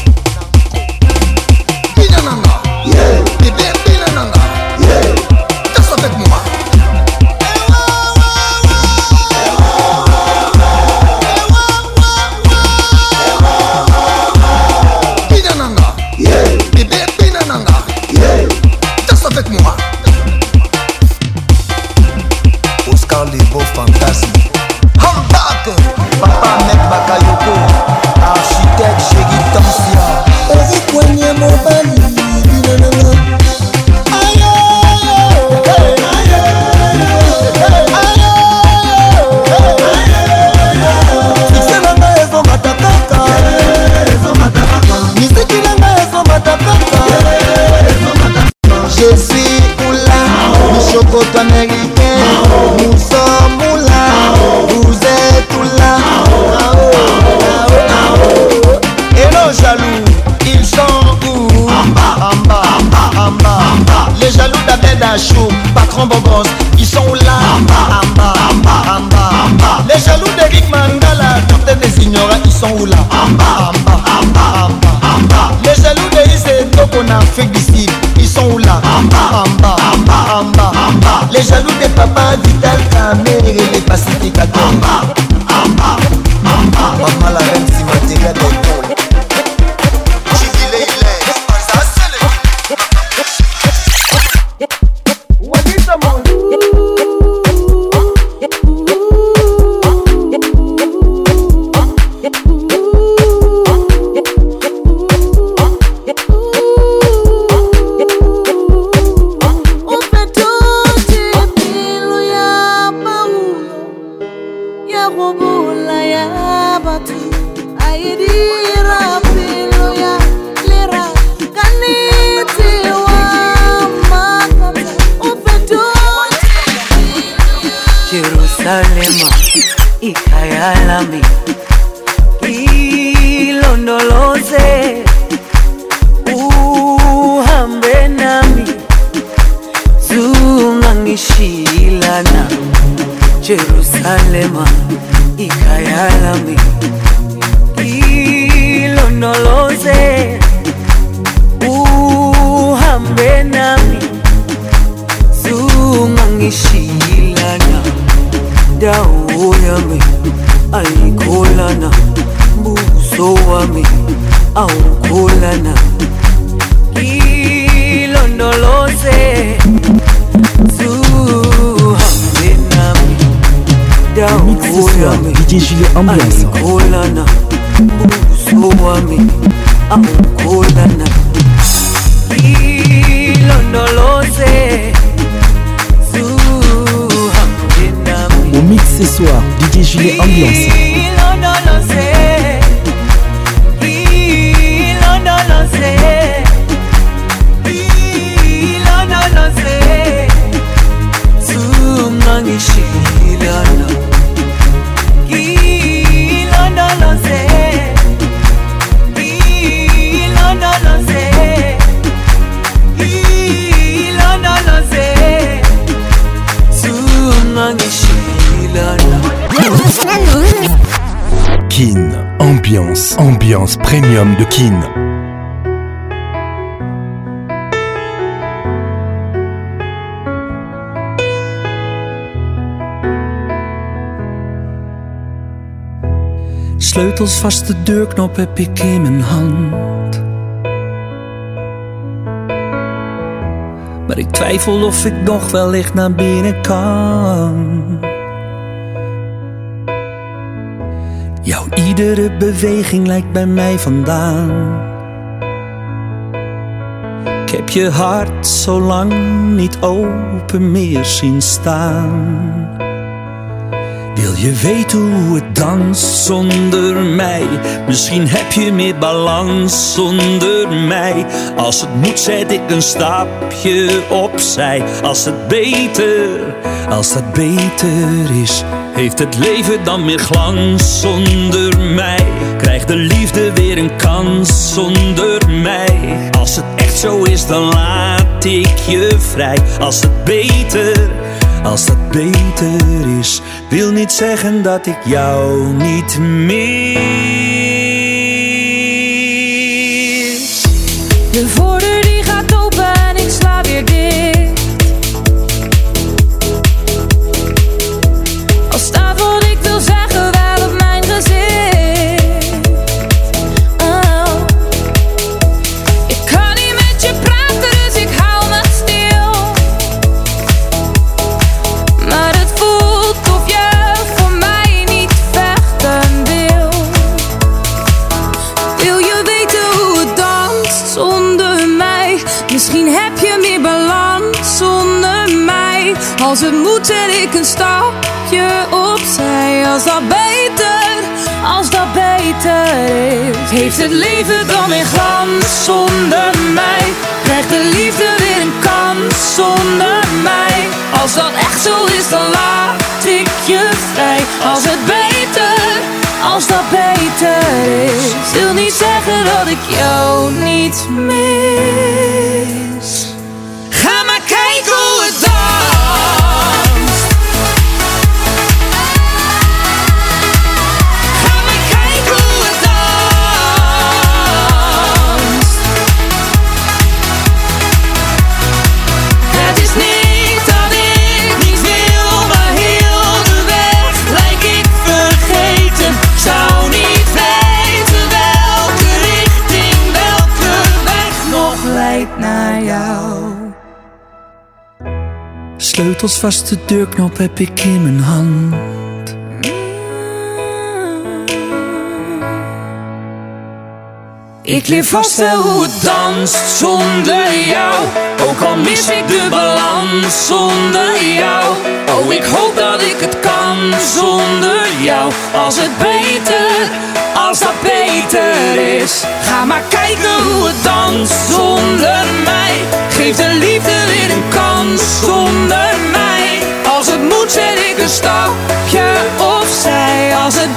Ambiance premium de Kin. Sleutels vast de deurknop heb ik in mijn hand. Maar ik twijfel of ik nog licht naar binnen kan. Iedere beweging lijkt bij mij vandaan. Ik heb je hart zo lang niet open meer zien staan. Wil je weten hoe het danst zonder mij? Misschien heb je meer balans zonder mij. Als het moet, zet ik een stapje opzij. Als het beter, als dat beter is heeft het leven dan meer glans zonder mij? Krijgt de liefde weer een kans zonder mij? Als het echt zo is, dan laat ik je vrij. Als het beter, als het beter is, wil niet zeggen dat ik jou niet meer. ik een stapje opzij als dat beter, als dat beter is. Heeft het leven dan in glans zonder mij? Krijgt de liefde weer een kans zonder mij? Als dat echt zo is, dan laat ik je vrij. Als het beter, als dat beter is. Wil niet zeggen dat ik jou niet meer. Als vaste deurknop heb ik in mijn hand. Ik leer vast wel hoe het danst zonder jou. Ook al mis ik de balans zonder jou. Oh, ik hoop dat ik het kan zonder jou. Als het beter als dat beter is. Ga maar kijken hoe het dans zonder mij. Geef de liefde weer een kans zonder mij. Als het moet zet ik een stapje zij. Als het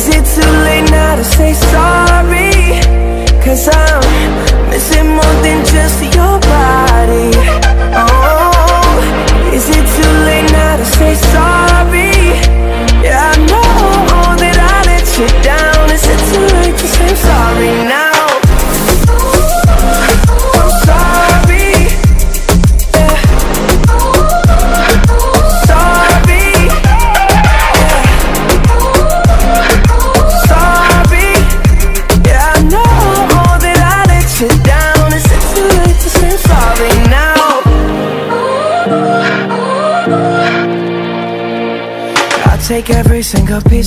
Is it too late now to say sorry? Cause I'm missing more than just your body Oh, is it too late now to say sorry? Yeah, I know that I let you down Is it too late to say sorry now?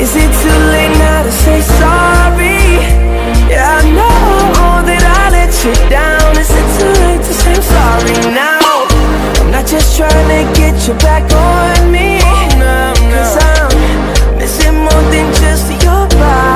is it too late now to say sorry? Yeah, I know that I let you down Is it too late to say I'm sorry now? I'm not just trying to get you back on me oh, Cause I'm missing more than just your body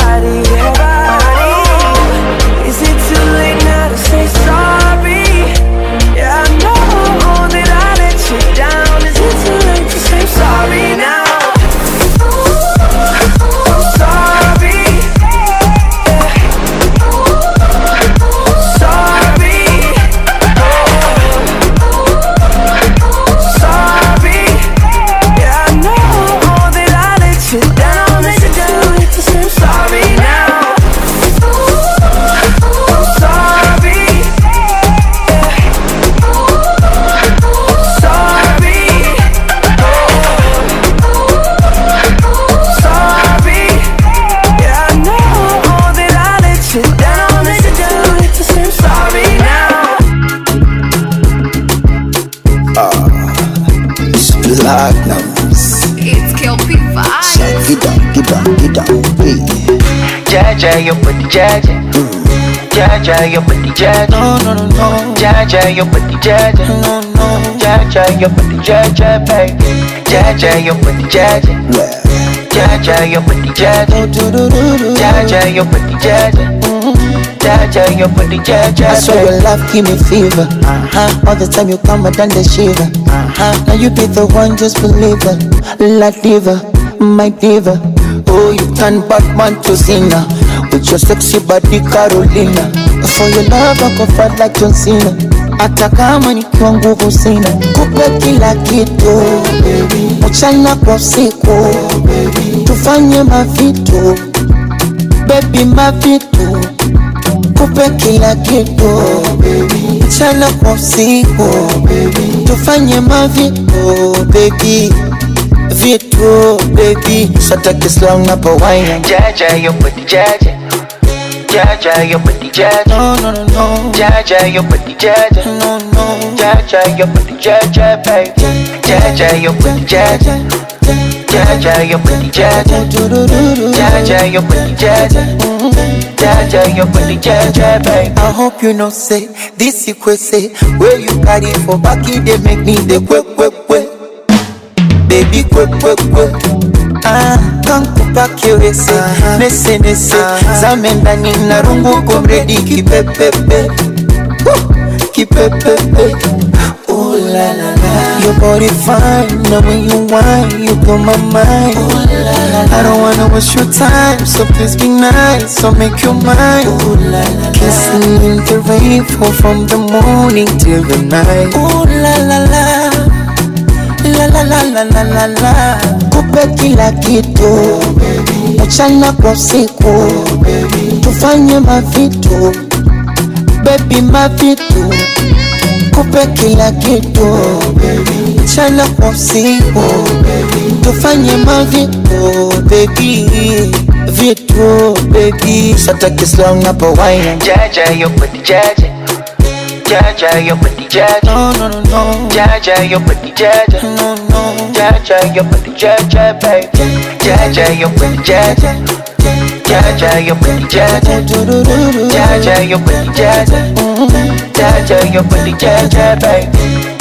Jaja, your body jaja. Jaja, your body jaja. No, no, no, no. Jaja, your body jaja. No, no. Jaja, your body jaja, baby. Jaja, your body jaja. Jaja, your body jaja. Jaja, your body jaja. Jaja, your body jaja. I saw your love give me fever. Uh-huh. All the time you come, I done the shiver. Uh-huh. Now you be the one, just believe it. La diva, my diva. Oh, you turn Batman to sinner. Your sexy body Carolina, for your love wako fat like John Cena, hata kama nikiwa nguvu sina, kupe kila kitu baby, mchana kwa usiku baby, tufanye mavitu baby, mavitu kupe kila kitu oh, baby, mchana kwa usiku oh, baby, tufanye mavitu baby vitu baby, sataki slow napowaina jaja yo body jaja Ja ja, your body ja ja. No, no, no, no. Ja ja, your body ja ja. No, no. Ja ja, your body ja baby. Jaja, your body jaja. Jaja, your body ja ja. Ja ja, your body ja baby. I hope you know say this you say where you carry for back they make me the quick quick quick. baby kwe kwe kwe ah, kankupa kiwese nese nese zame ndani na rungu komredi kipepepe kipepepe Ooh la la la, your body fine. Now when you whine, you blow my mind. Ooh la la la, I don't wanna waste your time, so please be nice. So make you mine. Ooh la la la, kissing in the rain, fall from the morning till the night. Ooh la la la. lalalalalalala kupe kila kitu mchana kwa usiku tufanye mavitu bebi mavitu kupe kila kitu mchana kwa usiku tufanye mavitu bebi vitu bebi sataki slow napowaina jaja yopati jaja jaja yopati jaja no, no, no, no. jaja yopati jaja no, no. jaja, you're with the jaja, babe. Jaja, you're with the jaja. Jaja, you're with the jaja. Jaja, you're with the jaja. Jaja, jaja, babe.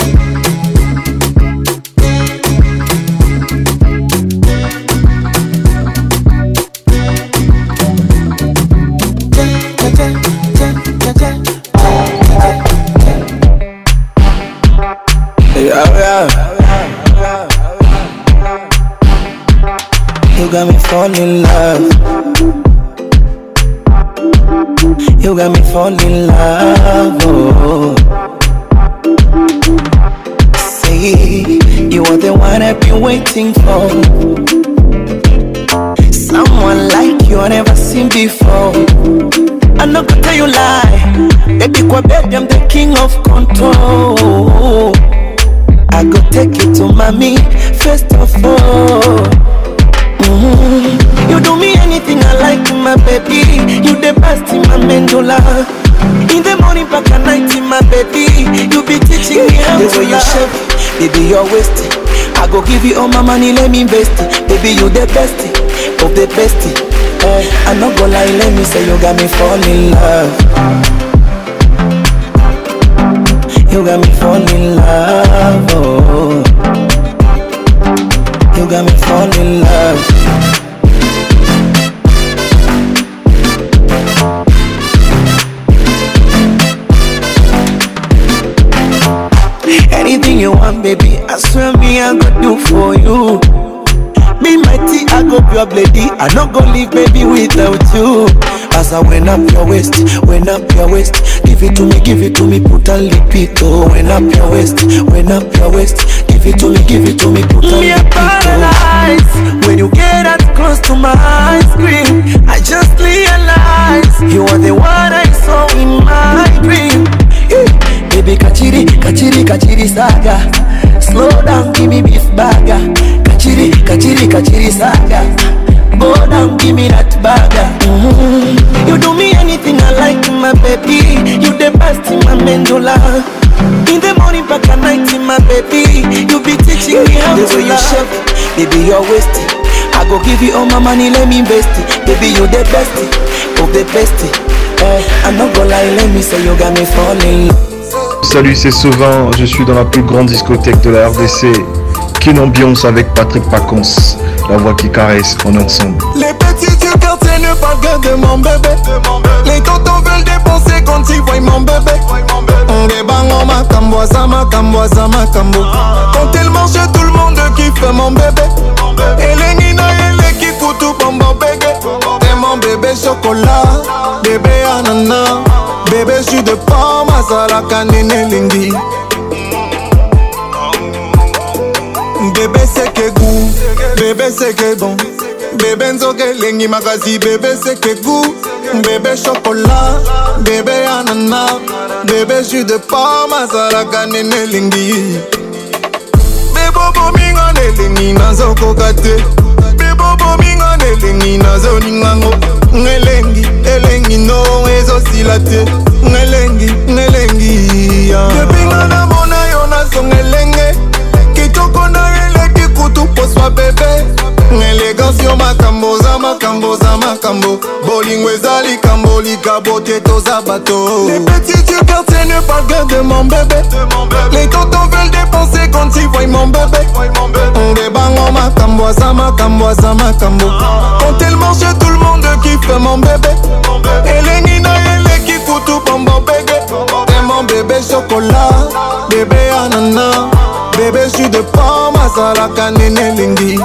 got me falling in love. You got me falling in love. Oh. See, you are the one I've been waiting for. Someone like you I never seen before. I am not gonna tell you lie. Baby, Quebec, I'm the king of control. I go take you to mommy first of all. You do me anything I like, my baby. You the best in my mandula. In the morning, back at night, in my baby. You be teaching me how to love. you shape, baby, you're wasting. I go give you all my money, let me invest it. Baby, you the best of the best. Hey, eh, I no go lie, let me say you got me fall in love. You got me fall in love. Oh. You got me falling in love. Anything you want, baby, I swear me I go do for you. Me mighty, I go pure lady. I not go leave, baby, without you. As I went up your waist, went up your waist. Give it to me, give it to me, put a lip it. Oh, went up your waist, went up your waist. Give it to me, give it to me, put Me a oh. paralyzed when you get that close to my eyes I just realize you are the one I saw in my dream. Eh. Baby, kachiri, kachiri, kachiri saga. Slow down, give me beef burger. Kachiri, kachiri, kachiri saga. Go down, give me that burger. Mm-hmm. You do me anything I like, my baby. You the best in my mandolin. In the morning, back at night, my baby. You be teaching me how to love. You chef, baby, you're wasting. I go give you all my money, let me invest it. Baby, you the best of oh, the best. Uh, I'm not gonna lie, let me say you got me falling. Salut, c'est Sauvin. Je suis dans la plus grande discothèque de la RDC. Quelle ambiance avec Patrick Pacons, la voix qui caresse. On est ensemble. Les petits Quand c'est le parc de mon bébé Les tontons veulent dépenser quand ils voient mon bébé On débango makambo, ça makambo, ça makambo Quand elle mange tout le monde kiffe mon bébé elengi na eleki kutu bombo bege te mon bébé chocolat bébé anana bébé jus de pomme azalaka nini elingi bébé seke goût bébé seke bon bebe nzoka elengi makasi bebe sekeku bebe shokola bebe anana bebe jus de pome azalaka nene elengi bebobominga nelengi nazokoka te bebobominga nelengi nazoningango ngelengi elengi no ezosila te ngelengi ngelengi yebinga namona yo nazonga elenge kitoko na eleki kutu poswa bebe elegance yo makambo oza makambo oza makambo bolingo eza likambo likabo te toza bato ne parle de mon bébé Les tontons veulent dépenser quand ils voient mon bébé On débangue en macambo, ça macambo, ça macambo ah. Quand elle mange tout le monde kiffe mon bébé Elle est nina, elle est kifutu, bombo bébé Et mon bébé chocolat, bébé ananas Bébé jus de pomme, azalaka nene lingi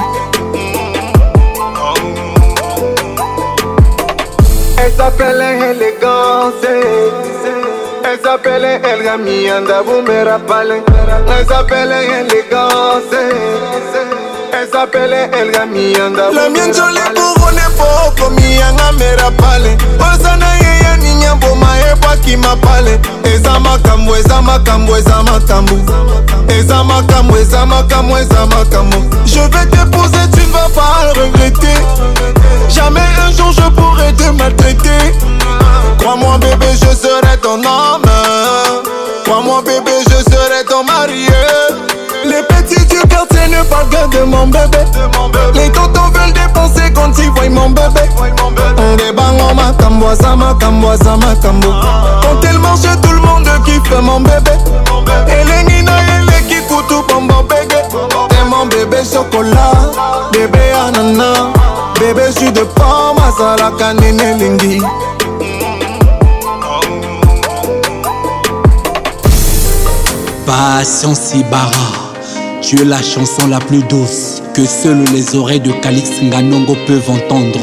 Elles appellent élégance. Elles appellent El Gamianda Boumerapale. Elles appellent élégance. Elles appellent El Gamianda La mienne jolie couronne poco miyanga merapale. Osana yeya ninya boma ebwaki mapale. Eza makambo, eza makambo, eza makambo. Eza makambo, eza makambo, eza makambo. Je vais t'épouser, ne va pas le regretter. Jamais un jour je pourrai te maltraiter. Crois-moi, bébé, je serai ton homme. Crois-moi, bébé, je serai ton mari. Les petits du quartier ne parlent que de mon bébé. Les tontons veulent dépenser quand ils voient mon bébé. On débarque en macambo, ça tambo Quand elle mange, tout le monde kiffe mon bébé. Et les nina et les bon bon bébé. pomme, bébé chocolat, bébé ananas, bébé jus de pomme, azala kanene lingi. Patience Ibarra, tu es la chanson la plus douce que seules les oreilles de Calix Nganongo peuvent entendre.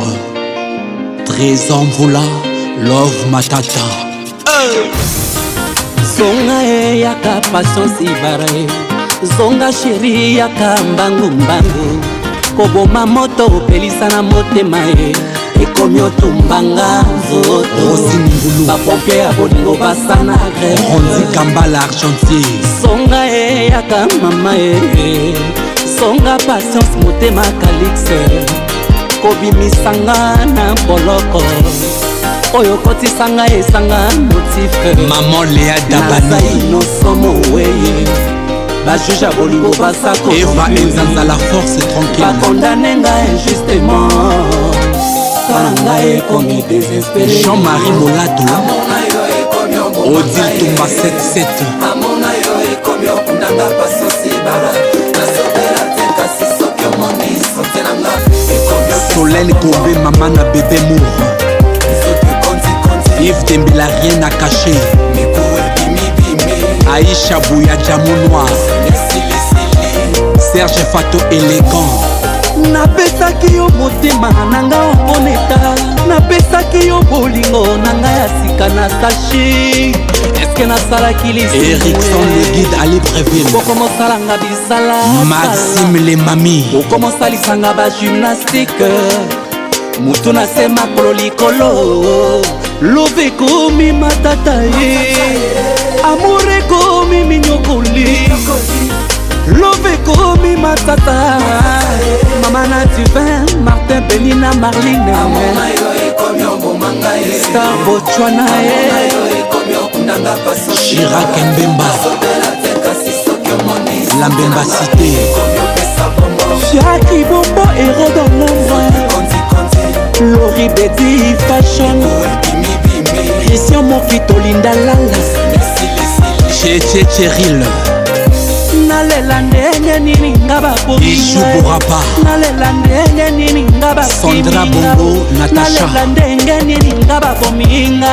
Trésor Mvula, Love Matata. Hey. Songa eyaka eh, patience Ibarra. Eh. zonga sheri yaka mbangu-mbangu koboma moto opelisa na motema ye ekomi otumbanga nzotobapompie ya bolingo basa na greekambala argentier songa ye yaka mama ye songa patience motema kalixe kobimisanga na boloko oyo okotisanga esanga motife mama lea dabanainoso moweye bajuge ya bolingo basakoeva ezanza la force tranquillebakondane nga injustement tala ngai ekomi désespéré jean-marie molato odil tumba 77 solene kobe mama na bebe mour ive tembela rien na cacher Aïcha Bouya Djamounoir Serge Fato élégant napesaki yo motema na nga omoneta napesaki yo bolingo na nga ya sika na sashi eske nasalaki liserikson legide ali breville okomosalanga bisala maxime lemami okomosalisanga bagymnastike motu na se makolo likolo lobekomi matata ye amour ekomi minyokoli love ekomi matata mama na divin martin benina marline star botswana ye eh. shirak mbemba la mbemba cité fiaki bombo erode nombre lori bedi fashion christian mokitolinda lala checheril nalela ndenge nini nga bakoisurapa nalela ndenge nini nga basandra bongo natashalela ndenge nini nga bakominga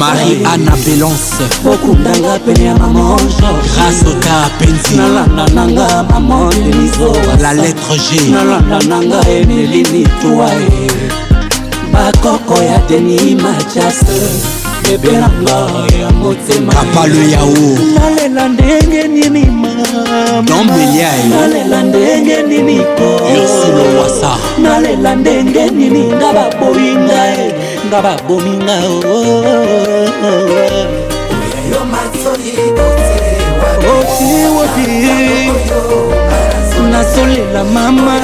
marie ana belance okundanga pene ya mamongrâce oka penzi nalanda nanga mamoneniso la lettre g nalanda nanga emelini toae bakoko ya deni machase ebelanga ya motemakapalo yao nalela ndenge nini mamanalela ndenge nini koyosulowasa nalela ndenge nini nga baboyi ngae nga babomi nga otiwoti nasolela mama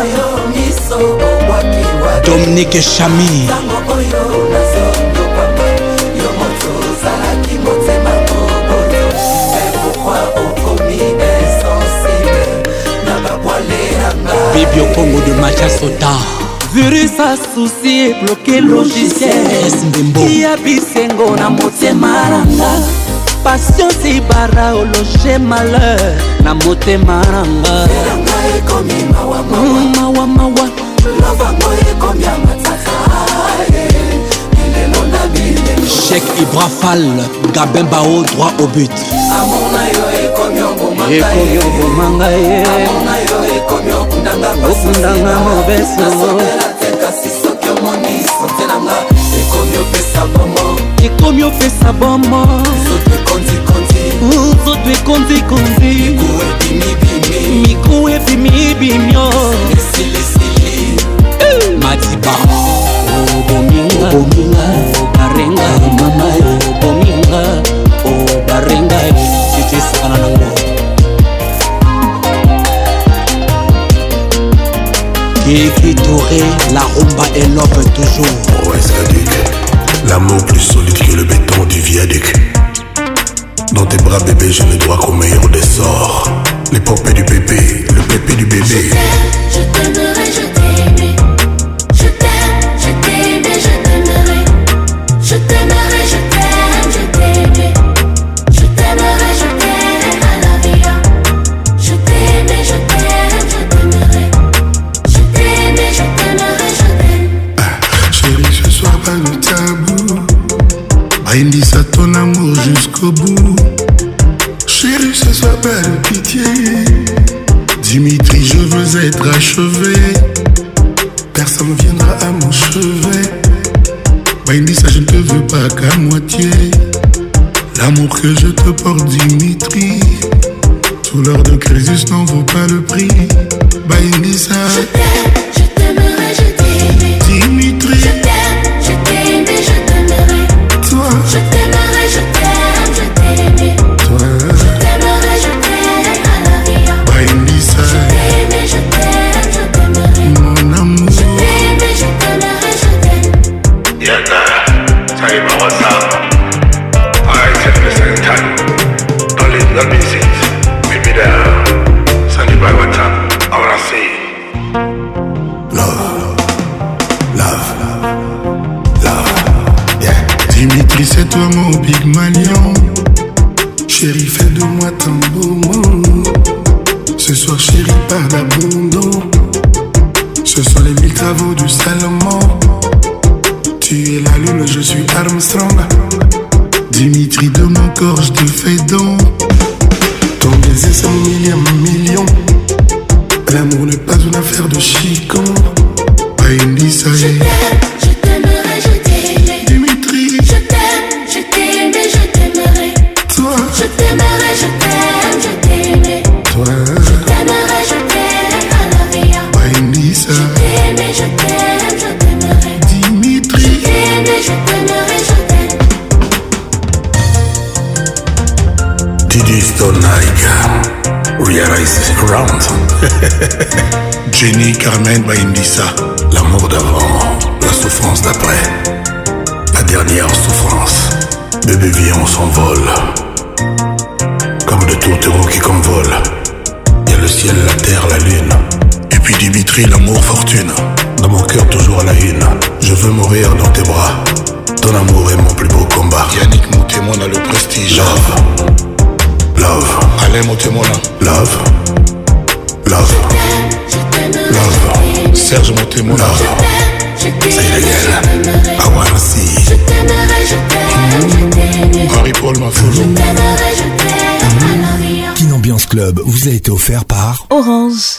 dominique chami Ami Biokongo de Machasota virus asusi ebloke logiciel ya bisengo na motema nanga patience bara ologe malheur na motema nanga e mawa mawa mm, e chek ibrafal gabin bao droit au but ekomi obomanga ye okundanga mobeso ekomi opesa bomo nzoto ekonzikonzi miku ebimibimio madiba obominga obarenga mama obominga obarenga Défi Touré, la rumba et l'homme toujours. Ouais, oh, Sadiq, l'amour plus solide que le béton du viaduc. Dans tes bras bébé, j'ai le droit qu'au meilleur des sorts. L'épopée du bébé, le pépé du bébé. Je l'amour, fortune. Dans mon cœur, toujours à la une. Je veux mourir dans tes bras. Ton amour est mon plus beau combat. Yannick, mon témoin, a le prestige. Love. Love. Allez, mon témoin. Love. Love. Love. Serge, mon témoin. Love. C'est illégal. I wanna see. Je ah t'aimerai, je mmh. Marie-Paul, ma foule. Mmh. Je t'aimerai, je Ambiance Club vous a été offert par Orange.